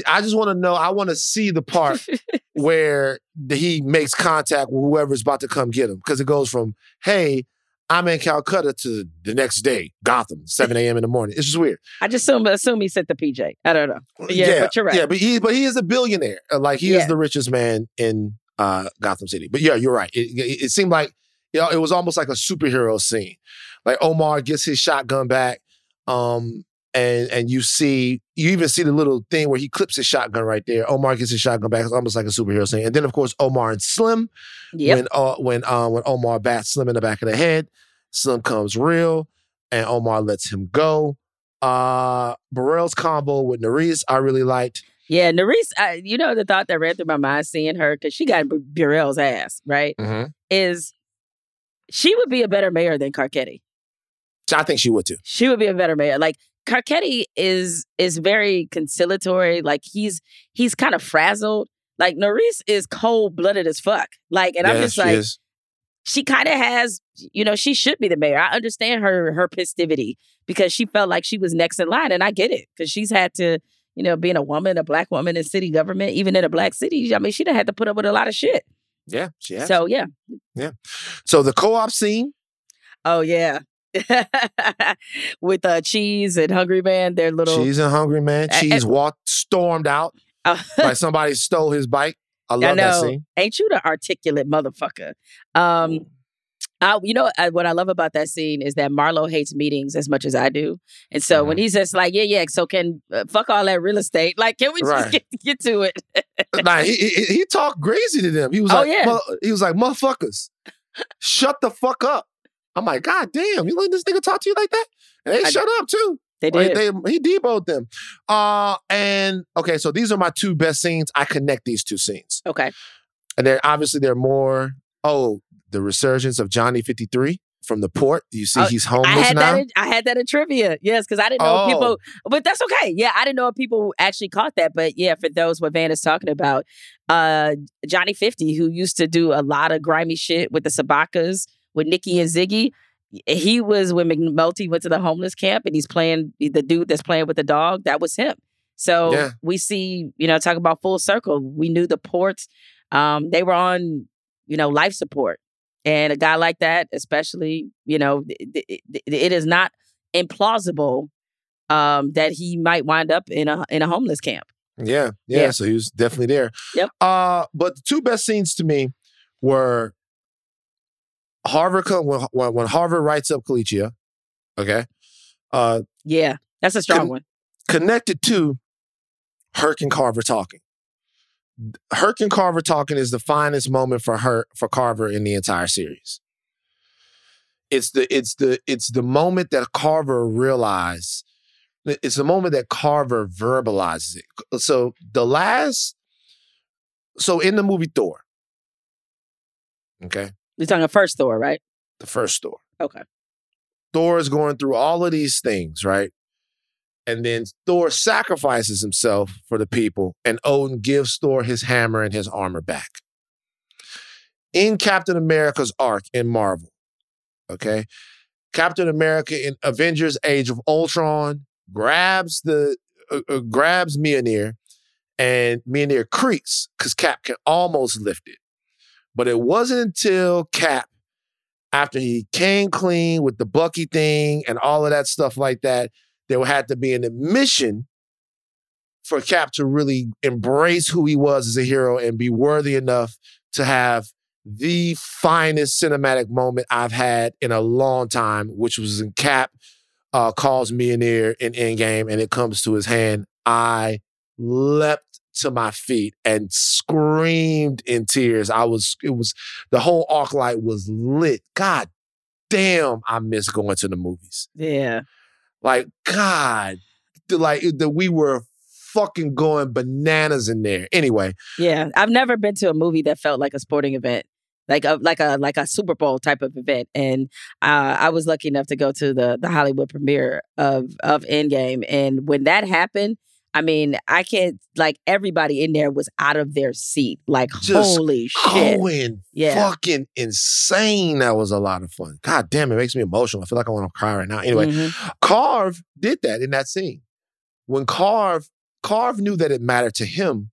I just want to know. I want to see the part where he makes contact with whoever's about to come get him because it goes from "Hey, I'm in Calcutta" to the next day, Gotham, 7 a.m. in the morning. It's just weird. I just assume assume he sent the PJ. I don't know. Yeah, but you're right. Yeah, but he but he is a billionaire. Uh, Like he is the richest man in uh, Gotham City. But yeah, you're right. It, it, it seemed like you know, it was almost like a superhero scene. Like Omar gets his shotgun back, um, and and you see you even see the little thing where he clips his shotgun right there. Omar gets his shotgun back. It's almost like a superhero scene. And then of course Omar and Slim Yep. when uh, when uh, when Omar bats Slim in the back of the head, Slim comes real, and Omar lets him go. Uh, Burrell's combo with Nerese, I really liked. Yeah, Nerese, I, you know the thought that ran through my mind seeing her because she got Burrell's ass, right? Mm-hmm. Is she would be a better mayor than Carcetti. I think she would too. She would be a better mayor. Like Carcetti is is very conciliatory. Like he's he's kind of frazzled. Like Nerese is cold blooded as fuck. Like, and I'm just she like, is. she kind of has, you know, she should be the mayor. I understand her her festivity because she felt like she was next in line, and I get it because she's had to, you know, being a woman, a black woman in city government, even in a black city. I mean, she'd have had to put up with a lot of shit. Yeah, she has. So yeah. Yeah. So the co-op scene, Oh yeah. With uh cheese and hungry man, their little Cheese and Hungry Man. I- Cheese walked, stormed out Uh, like somebody stole his bike. I I love that know. scene. Ain't you the articulate motherfucker? Um, I, you know uh, what I love about that scene is that Marlo hates meetings as much as I do, and so Mm-hmm. when he's just like, yeah, yeah, so can uh, fuck all that real estate? Like, can we just Right. get get to it? Nah, he, he, he talked crazy to them. He was Oh, like, yeah. He was like, motherfuckers, shut the fuck up. I'm like, God damn, you letting this nigga talk to you like that? And they I- shut up too. They Like, did. they, he deboed them. Uh, and okay, so these are my two best scenes. I connect these two scenes. okay. And they're obviously they're more, oh, the resurgence of Johnny 53 from the port. You see Oh, he's I homeless had now. that. In, I had that in trivia. Yes, because I didn't know Oh. people. But that's okay. Yeah, I didn't know if people actually caught that. But yeah, for those what Van is talking about, uh, Johnny Fifty, who used to do a lot of grimy shit with the Sobotkas with Nikki and Ziggy. he was when McNulty went to the homeless camp and he's playing the dude that's playing with the dog. That was him. So Yeah. we see, you know, talk about full circle. We knew the ports. Um, they were on, you know, life support, and a guy like that, especially, you know, it, it- it is not implausible um, that he might wind up in a in a homeless camp. Yeah, yeah, Yeah. So he was definitely there. Yep. Uh, but the two best scenes to me were Carver when when, Carver writes up Colicchio. okay, uh, Yeah, that's a strong Con- one. connected to Herc and Carver talking. Herc and Carver talking is the finest moment for her for Carver in the entire series. It's the it's the it's the moment that Carver realized. It's the moment that Carver verbalizes it. So the last, so in the movie Thor, okay, You're talking first Thor, right? the first Thor, Okay. Thor is going through all of these things, right? And then Thor sacrifices himself for the people, and Odin gives Thor his hammer and his armor back. In Captain America's arc in Marvel, okay, Captain America in Avengers: Age of Ultron grabs the uh, uh, grabs Mjolnir, and Mjolnir creaks because Cap can almost lift it. But it wasn't until Cap after he came clean with the Bucky thing and all of that stuff like that, there had to be an admission for Cap to really embrace who he was as a hero and be worthy enough to have the finest cinematic moment I've had in a long time, which was in Cap uh, calls Mjolnir in Endgame and it comes to his hand. I leapt to my feet and screamed in tears. I was, it was, the whole arc light was lit. God damn, I miss going to the movies. Yeah. Like, God, like that we were fucking going bananas in there. Anyway, Yeah, I've never been to a movie that felt like a sporting event, like a like a like a Super Bowl type of event. And uh, I was lucky enough to go to the the Hollywood premiere of of Endgame, and when that happened, I mean, I can't like everybody in there was out of their seat, like Just holy shit. going Yeah. fucking insane. That was a lot of fun. God damn, it makes me emotional. I feel like I want to cry right now. Anyway, Mhm. Carve did that in that scene. When Carve, Carve knew that it mattered to him,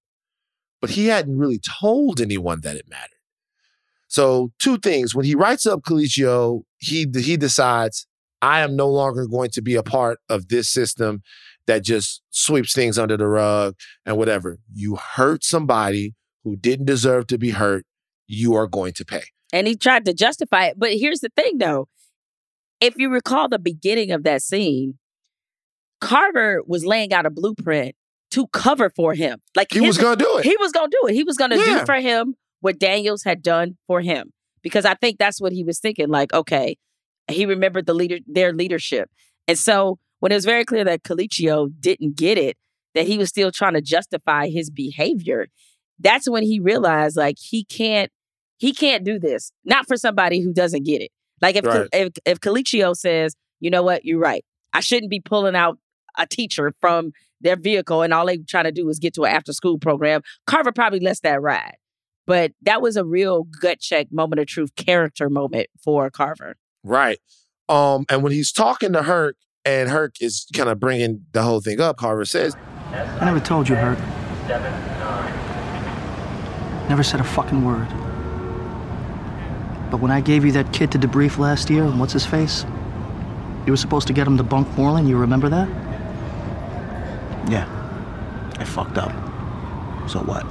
but he hadn't really told anyone that it mattered. So two things. When he writes up Colicchio, he he decides, I am no longer going to be a part of this system that just sweeps things under the rug and whatever. You hurt somebody who didn't deserve to be hurt, you are going to pay. and he tried to justify it. But here's the thing, though. If you recall the beginning of that scene, Carver was laying out a blueprint to cover for him. Like He his- was gonna do it. He was gonna do it. He was gonna Yeah. do for him what Daniels had done for him. Because I think that's what he was thinking. Like, okay, he remembered the leader, their leadership, and so when it was very clear that Colicchio didn't get it, that he was still trying to justify his behavior. That's when he realized, like, he can't, he can't do this. Not for somebody who doesn't get it. Like, if Right. if if Colicchio says, you know what, you're right. I shouldn't be pulling out a teacher from their vehicle and all they trying to do is get to an after school program. Carver probably lets that ride. But that was a real gut check moment of truth character moment for Carver. Right. Um, and when he's talking to Herc, and Herc is kind of bringing the whole thing up, Carver says, I never told you, Herc. Never said a fucking word. But when I gave you that kid to debrief last year, and what's his face? You were supposed to get him to bunk Moreland, you remember that? Yeah. I fucked up. So what?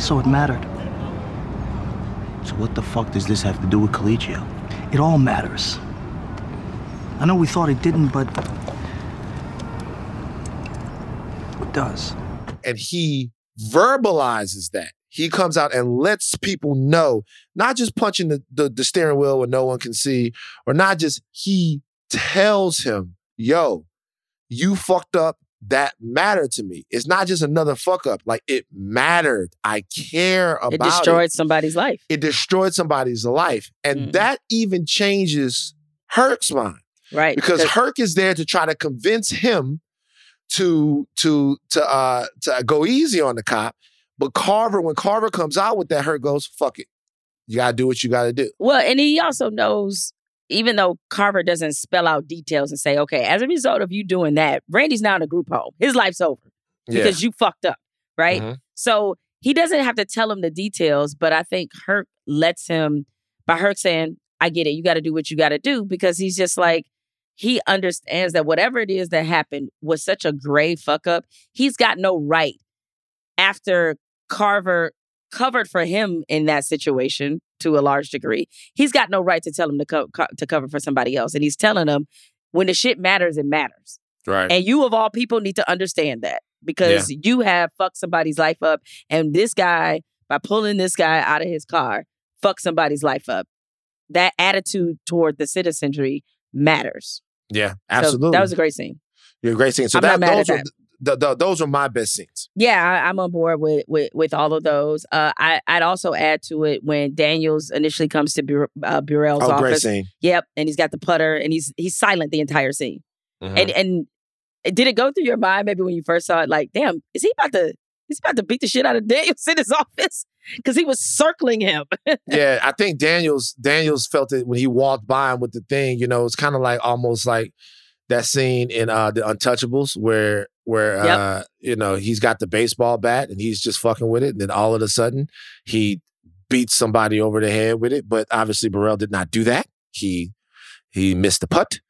So it mattered. So what the fuck does this have to do with Colicchio? It all matters. I know we thought it didn't, but it does. and he verbalizes that. He comes out and lets people know, not just punching the, the, the steering wheel where no one can see, or not just, he tells him, yo, you fucked up. That mattered to me. It's not just another fuck up. Like it mattered. I care about It It destroyed somebody's life. it destroyed somebody's life. And Mhm. that even changes Herc's mind Right. because Herc is there to try to convince him to to to uh to go easy on the cop. But Carver, when Carver comes out with that, Herc goes, fuck it. You gotta do what you gotta do. Well, and he also knows even though Carver doesn't spell out details and say, okay, as a result of you doing that, Randy's now in a group home. His life's over Yeah. because you fucked up, right? Mhm. So he doesn't have to tell him the details, but I think Herc lets him by Herc saying, I get it, you got to do what you got to do because he's just like, he understands that whatever it is that happened was such a grave fuck up. He's got no right after Carver covered for him in that situation to a large degree. He's got no right to tell him to, co- co- to cover for somebody else. And he's telling him when the shit matters, it matters. Right. And you, of all people, need to understand that because you have fucked somebody's life up. And this guy, by pulling this guy out of his car, fucked somebody's life up. That attitude toward the citizenry matters. Yeah. So Absolutely. that was a great scene. You're a great scene. So that, not mad at those were that. th- th- those are my best scenes. Yeah, I, I'm on board with with with all of those. Uh, I I'd also add to it when Daniels initially comes to Bur- uh, Burrell's Oh, great office. scene. Yep, and he's got the putter, and he's he's silent the entire scene. Mhm. And and did it go through your mind maybe when you first saw it? Like, damn, is he about to is he about to beat the shit out of Daniels in his office? Because he was circling him. yeah, I think Daniels Daniels felt it when he walked by him with the thing. You know, it's kind of like almost like that scene in uh the Untouchables where where Yep. uh you know he's got the baseball bat and he's just fucking with it, and then all of a sudden he beats somebody over the head with it. But obviously Burrell did not do that. He he missed the putt.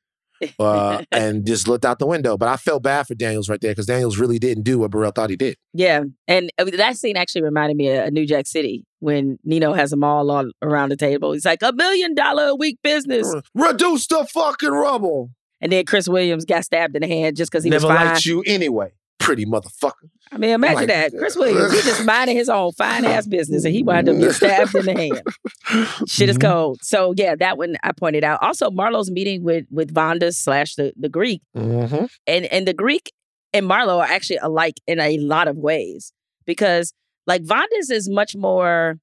Uh, and just looked out the window. But I felt bad for Daniels right there because Daniels really didn't do what Burrell thought he did. yeah, and uh, that scene actually reminded me of New Jack City when Nino has them all on, around the table. He's like a million dollar a week business, Reduce the fucking rubble. and then Chris Williams got stabbed in the hand just because he Never was fine. liked you anyway, pretty motherfucker. I mean, imagine Like, that. Chris Williams, he just minding his own fine ass business and he wound up getting stabbed in the hand. Shit is cold. So yeah, that one I pointed out. Also, Marlo's meeting with with Vondas slash the, the Greek. Mm-hmm. And and the Greek and Marlo are actually alike in a lot of ways. Because like Vondas is much more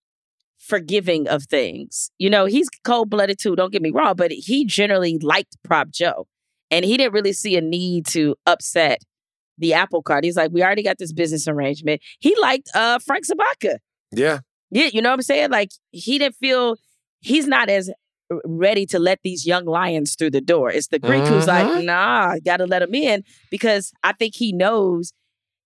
forgiving of things. You know, he's cold blooded too, don't get me wrong, but he generally liked Prop Joe. And he didn't really see a need to upset the apple cart. He's like, we already got this business arrangement. He liked uh Frank Sobotka. Yeah. Yeah, you know what I'm saying? Like he didn't feel he's not as ready to let these young lions through the door. It's the Greek who's like, Mhm. nah, gotta let him in because I think he knows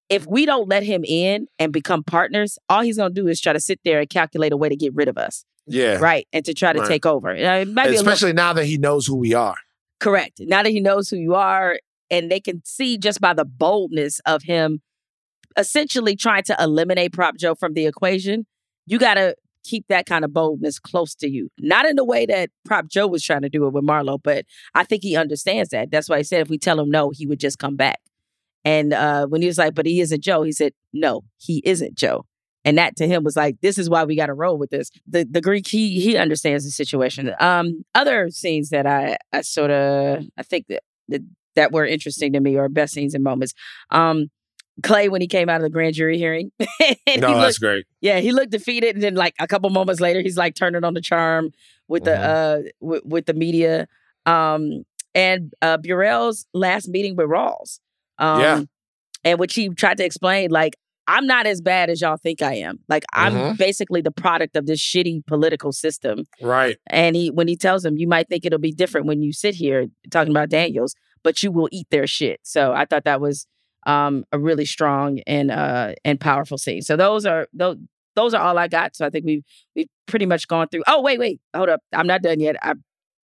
if we don't let him in and become partners, all he's gonna do is try to sit there and calculate a way to get rid of us, Yeah. right? And to try to Right. take over. Uh, It might be little- Especially now that he knows who we are. Correct. Now that he knows who you are, and they can see just by the boldness of him essentially trying to eliminate Prop Joe from the equation, you got to keep that kind of boldness close to you. Not in the way that Prop Joe was trying to do it with Marlo, but I think he understands that. That's why he said if we tell him no, he would just come back. And uh, when he was like, but he isn't Joe, he said, no, he isn't Joe. And that to him was like, this is why we got to roll with this. The the Greek, he he understands the situation. Um, other scenes that I I sort of I think that, that that were interesting to me or best scenes and moments. Um, Clay when he came out of the grand jury hearing, no, he that's great. yeah, he looked defeated, and then like a couple moments later, he's like turning on the charm with the uh with, with the media. Um, and uh Burrell's last meeting with Rawls. Um, Yeah. and which he tried to explain, like I'm not as bad as y'all think I am. Like I'm Mhm. basically the product of this shitty political system. Right. And he when he tells him, you might think it'll be different when you sit here talking about Daniels, but you will eat their shit. So I thought that was um a really strong and uh and powerful scene. So those are those those are all I got. So I think we've we've pretty much gone through. Oh wait, wait, hold up. I'm not done yet. I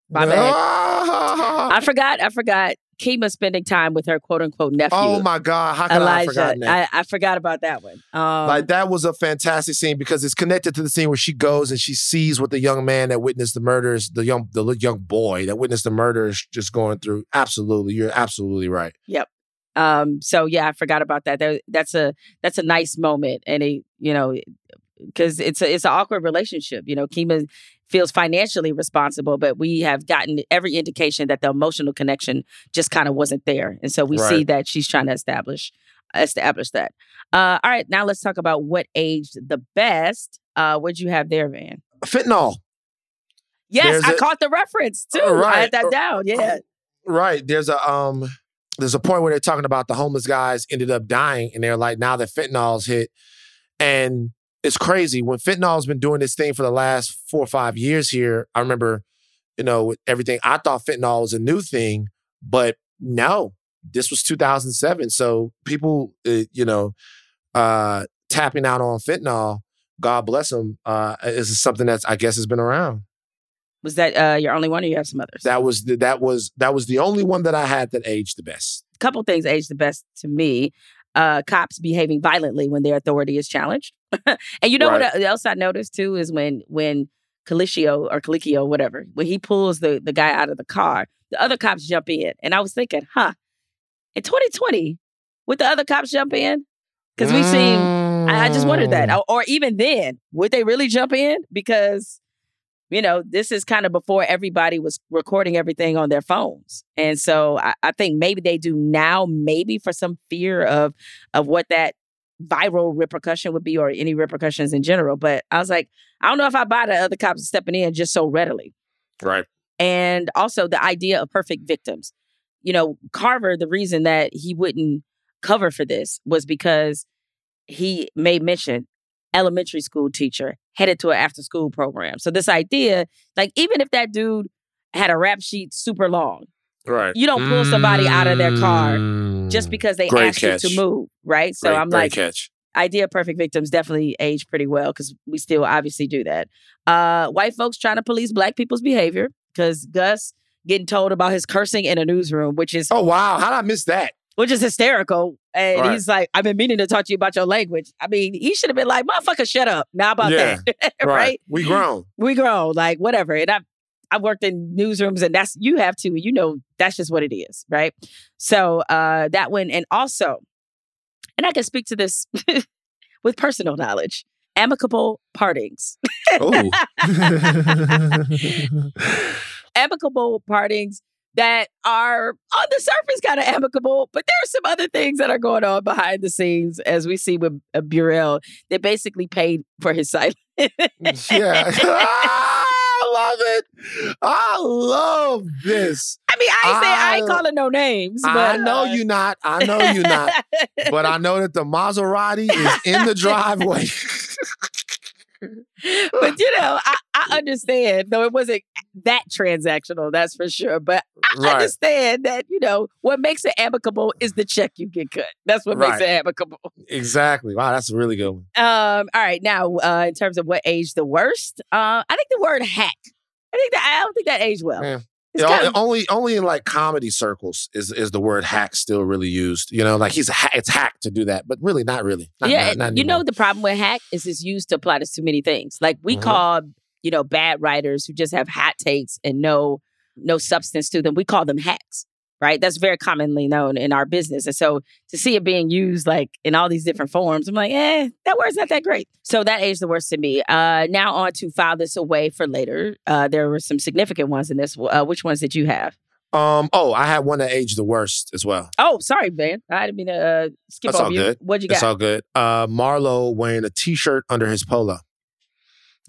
my bad. I forgot, I forgot Kima spending time with her quote unquote nephew. oh my God. How could I Elijah. that? I, I forgot about that one. Um, like that was a fantastic scene because it's connected to the scene where she goes and she sees what the young man that witnessed the murders, the young the young boy that witnessed the murders just going through. Absolutely, you're absolutely right. Yep. Um, so yeah, I forgot about that. There, that's a that's a nice moment, and it you know because it's a it's an awkward relationship. You know, Kima feels financially responsible, but we have gotten every indication that the emotional connection just kind of wasn't there, and so we see that she's trying to establish establish that. Uh, all right, now let's talk about what aged the best. Uh, what'd you have there, Van? Fentanyl. Yes, There's I a- caught the reference too. Uh, I had that Uh, down. Yeah. Right. There's a um there's a point where they're talking about the homeless guys ended up dying and they're like now that fentanyl's hit and it's crazy when fentanyl's been doing this thing for the last four or five years here i remember you know, with everything. I thought fentanyl was a new thing, but no, this was 2007. So people, uh, you know, uh, tapping out on fentanyl, God bless them, uh, is something that's I guess has been around. Was that uh, your only one, or you have some others? That was the, that was that was the only one that I had that aged the best. A couple things aged the best to me. Uh, cops behaving violently when their authority is challenged, and you know Right. what else I noticed too is when when Calicio or Calicchio, whatever, when he pulls the the guy out of the car, the other cops jump in, and I was thinking, huh, in 2020, would the other cops jump in? Because we've seen I, I just wondered that. Mm. Or, or even then, would they really jump in? Because, you know, this is kind of before everybody was recording everything on their phones. And so I, I think maybe they do now, maybe for some fear of of what that viral repercussion would be or any repercussions in general. But I was like, I don't know if I buy the other cops stepping in just so readily Right. and also the idea of perfect victims. You know, Carver, the reason that he wouldn't cover for this was because he made mention elementary school teacher headed to an after school program. So this idea, like even if that dude had a rap sheet super long, Right. you don't pull somebody out of their car just Mm. because they Great asked you to move, right? So Great- I'm like, catch. idea of perfect victims definitely age pretty well because we still obviously do that. Uh, white folks trying to police black people's behavior because Gus getting told about his cursing in a newsroom, which is Oh wow, how did I miss that? which is hysterical. And Right. he's like, I've been meaning to talk to you about your language. I mean, he should have been like, motherfucker, shut up. Now about Yeah. that. right? We grown. We grown, like whatever. And I've I've worked in newsrooms and that's you have to, and you know that's just what it is, right? So uh that one, and also, and I can speak to this with personal knowledge. Amicable partings. Oh. amicable partings that are on the surface kind of amicable, but there are some other things that are going on behind the scenes, as we see with uh, Burrell. They basically paid for his silence. yeah. I love it. I love this. I mean, I ain't say I ain't I- calling no names. But, I know uh, you not. I know you not. But I know that the Maserati is in the driveway. but you know, I, I understand, though it wasn't that transactional, that's for sure. But I Right. understand that, you know, what makes it amicable is the check you get cut. That's what makes it amicable. exactly. Wow, that's a really good one. Um, all right, now uh, in terms of what age the worst, uh, I think the word hack. I think that I don't think that aged well. Yeah. It's You know, kind of- only only in like comedy circles is is the word hack still really used. You know, like he's a ha- it's hack to do that, but really not really. Not, yeah, not- not you know the problem with hack is it's used to apply to too many things. Like we Mhm. call, you know, bad writers who just have hot takes and no no substance to them. We call them hacks, right? That's very commonly known in our business. And so to see it being used like in all these different forms, I'm like, eh, that word's not that great. So that aged the worst to me. Uh, now on to file this away for later. Uh, there were some significant ones in this. Uh, which ones did you have? Um. Oh, I had one that aged the worst as well. Oh, sorry, man. I didn't mean to uh, skip That's over all you. good. What'd you It's got? all good. Uh, Marlo wearing a t-shirt under his polo.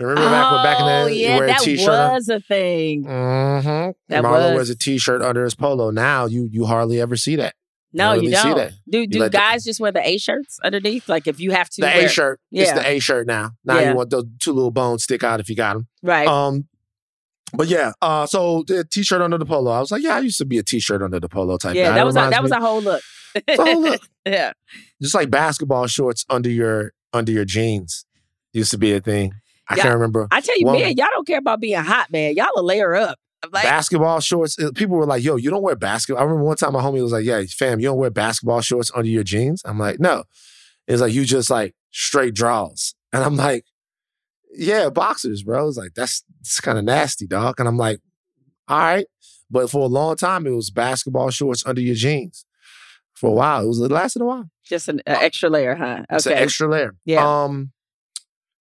Remember back when back in oh, the you yeah, that was a thing. Mm-hmm. That Marlo was. wears a t-shirt under his polo. Now you you hardly ever see that. No, you really see don't. that. Do do let the- guys just wear the A shirts underneath? Like if you have to The wear, A shirt. Yeah. It's the A shirt now. Now Yeah. you want those two little bones stick out if you got them. right? Um, but yeah. Uh, so the t-shirt under the polo. I was like, yeah, I used to be a t-shirt under the polo type. yeah, guy. that was a, that was a whole look. it's a whole look. yeah, Just like basketball shorts under your under your jeans used to be a thing. I can't remember. I tell you, man, y'all don't care about being hot, man. Y'all will layer up. Like, basketball shorts. uh, People were like, "Yo, you don't wear basketball." I remember one time my homie was like, "Yeah, fam, you don't wear basketball shorts under your jeans." I'm like, "No." It's like you just like straight draws, and I'm like, "Yeah, boxers, bro." It's like that's it's kind of nasty, dog. And I'm like, "All right," but for a long time it was basketball shorts under your jeans. For a while, it was it lasted a while. just an uh, extra layer, huh? It's an Okay. extra layer. Yeah. Um.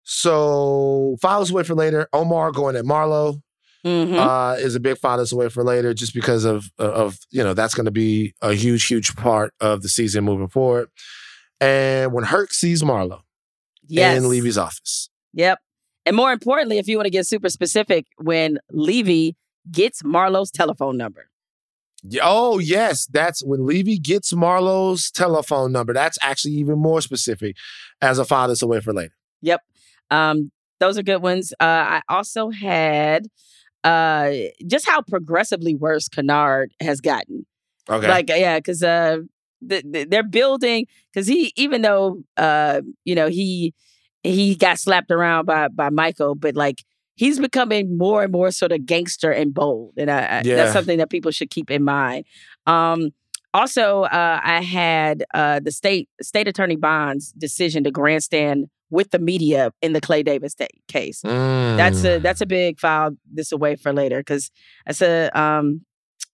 So files away for later. Omar going at Marlo Mhm. uh, is a big father's away for later, just because of of you know that's going to be a huge, huge part of the season moving forward. And when Herc sees Marlo yes. in Levy's office, Yep. And more importantly, if you want to get super specific, when Levy gets Marlo's telephone number. oh yes, that's when Levy gets Marlo's telephone number. That's actually even more specific as a father's away for later. Yep. Um, those are good ones. Uh, I also had uh, just how progressively worse Kenard has gotten. Okay. Like, yeah, because uh, the, the, they're building because he, even though uh, you know, he he got slapped around by by Michael, but like he's becoming more and more sort of gangster and bold, and I, I, Yeah. that's something that people should keep in mind. Um, also, uh, I had uh, the state state attorney Bond's decision to grandstand with the media in the Clay Davis case. That's Mm. a that's a big file this away for later because that's a um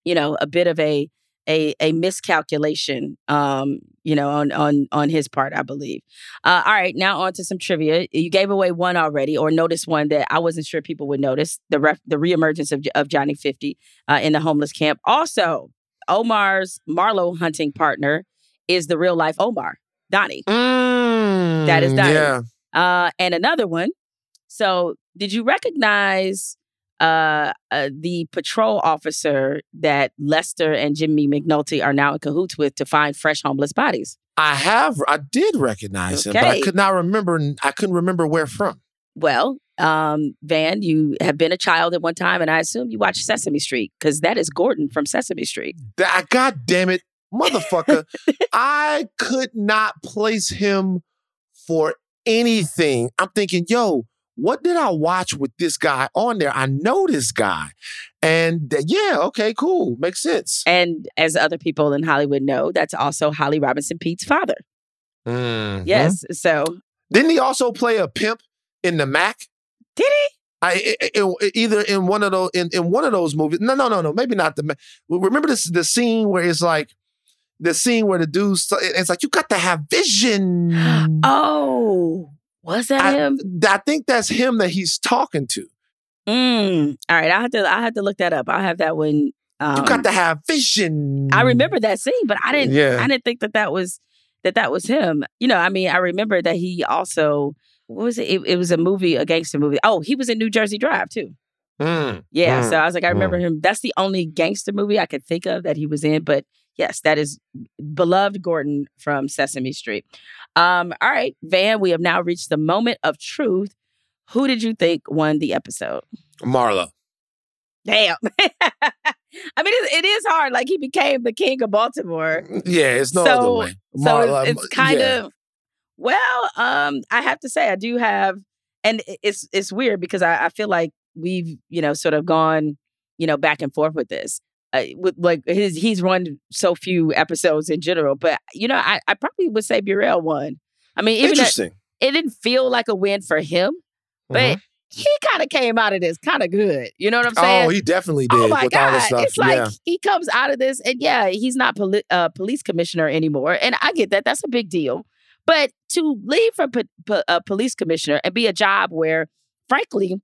you know a bit of a a a miscalculation um you know on on on his part I believe. Uh, all right, now on to some trivia. You gave away one already, or noticed one that I wasn't sure people would notice the ref, the reemergence of of Johnny Fifty uh, in the homeless camp. Also, Omar's Marlo hunting partner is the real life Omar Donnie. That is Mm, Donnie. Yeah. Uh, and another one. So, did you recognize uh, uh, the patrol officer that Lester and Jimmy McNulty are now in cahoots with to find fresh homeless bodies? I have. I did recognize him, but I could not remember. I couldn't remember where from. Well, um, Van, you have been a child at one time, and I assume you watched Sesame Street because that is Gordon from Sesame Street. That, God damn it, motherfucker! I could not place him for anything. I'm thinking, yo, what did I watch with this guy on there? I know this guy, and uh, yeah, okay, cool, makes sense. And as other people in Hollywood know, that's also Holly Robinson Peete's father. Mhm. Yes. So, Didn't he also play a pimp in the Mack? did he? I, I- I- either in one of those in, in one of those movies. No, no, no, no. Maybe not the. Ma- Remember this the scene where it's like the scene where the dude, it's like you got to have vision. Oh, was that I, him? I think that's him that he's talking to. Mm. All right, I had to. I had to look that up. I have that one. Um, You got to have vision. I remember that scene, but I didn't. Yeah. I didn't think that that was that that was him. You know, I mean, I remember that he also what was it? It, it was a movie, a gangster movie. Oh, he was in New Jersey Drive too. Mm, Yeah, mm, so I was like, I remember him. That's the only gangster movie I could think of that he was in. But yes, that is beloved Gordon from Sesame Street. Um, all right, Van, we have now reached the moment of truth. Who did you think won the episode? Marlo. Damn. I mean, it, it is hard. Like he became the king of Baltimore. Yeah, it's no so, other way. So it's, it's kind yeah. of well, um, I have to say I do have and it's it's weird because I, I feel like we've, you know, sort of gone, you know, back and forth with this. Uh, with like his he's run so few episodes in general, but you know, I, I probably would say Burrell won. I mean, even that, interesting. it didn't feel like a win for him, but Mhm. he kind of came out of this kind of good. You know what I'm saying? Oh, he definitely did Oh my with all god! this stuff. It's like yeah. he comes out of this, and yeah, he's not poli- uh, police commissioner anymore, and I get that. That's a big deal. But to leave from po- po- a police commissioner and be a job where, frankly,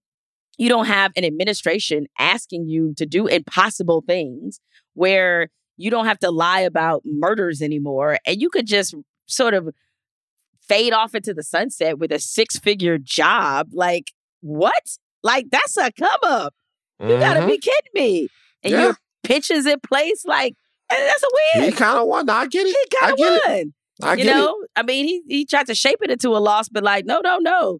you don't have an administration asking you to do impossible things, where you don't have to lie about murders anymore, and you could just sort of fade off into the sunset with a six-figure job. Like what? Like that's a come up. You gotta Mhm. be kidding me. And Yeah. your pitches in place, like eh, that's a win. He kind of won. I get it. He kind of get it. won. I you get it. know, I mean, he he tried to shape it into a loss, but like, no, no, no.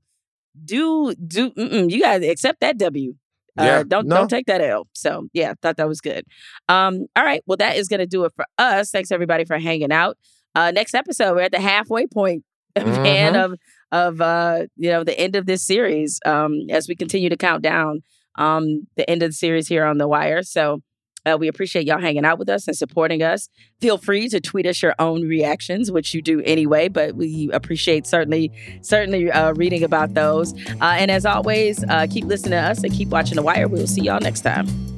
Do do you gotta accept that W. Uh, Yeah, don't no. don't take that L. So yeah, thought that was good. Um, all right, well that is gonna do it for us. Thanks everybody for hanging out. Uh, next episode, we're at the halfway point, man, Mhm. of of uh, you know the end of this series. Um, as we continue to count down um the end of the series here on the Wire. So. Uh, we appreciate y'all hanging out with us and supporting us. Feel free to tweet us your own reactions, which you do anyway, but we appreciate certainly, certainly uh, reading about those. Uh, and as always, uh, keep listening to us and keep watching The Wire. We'll see y'all next time.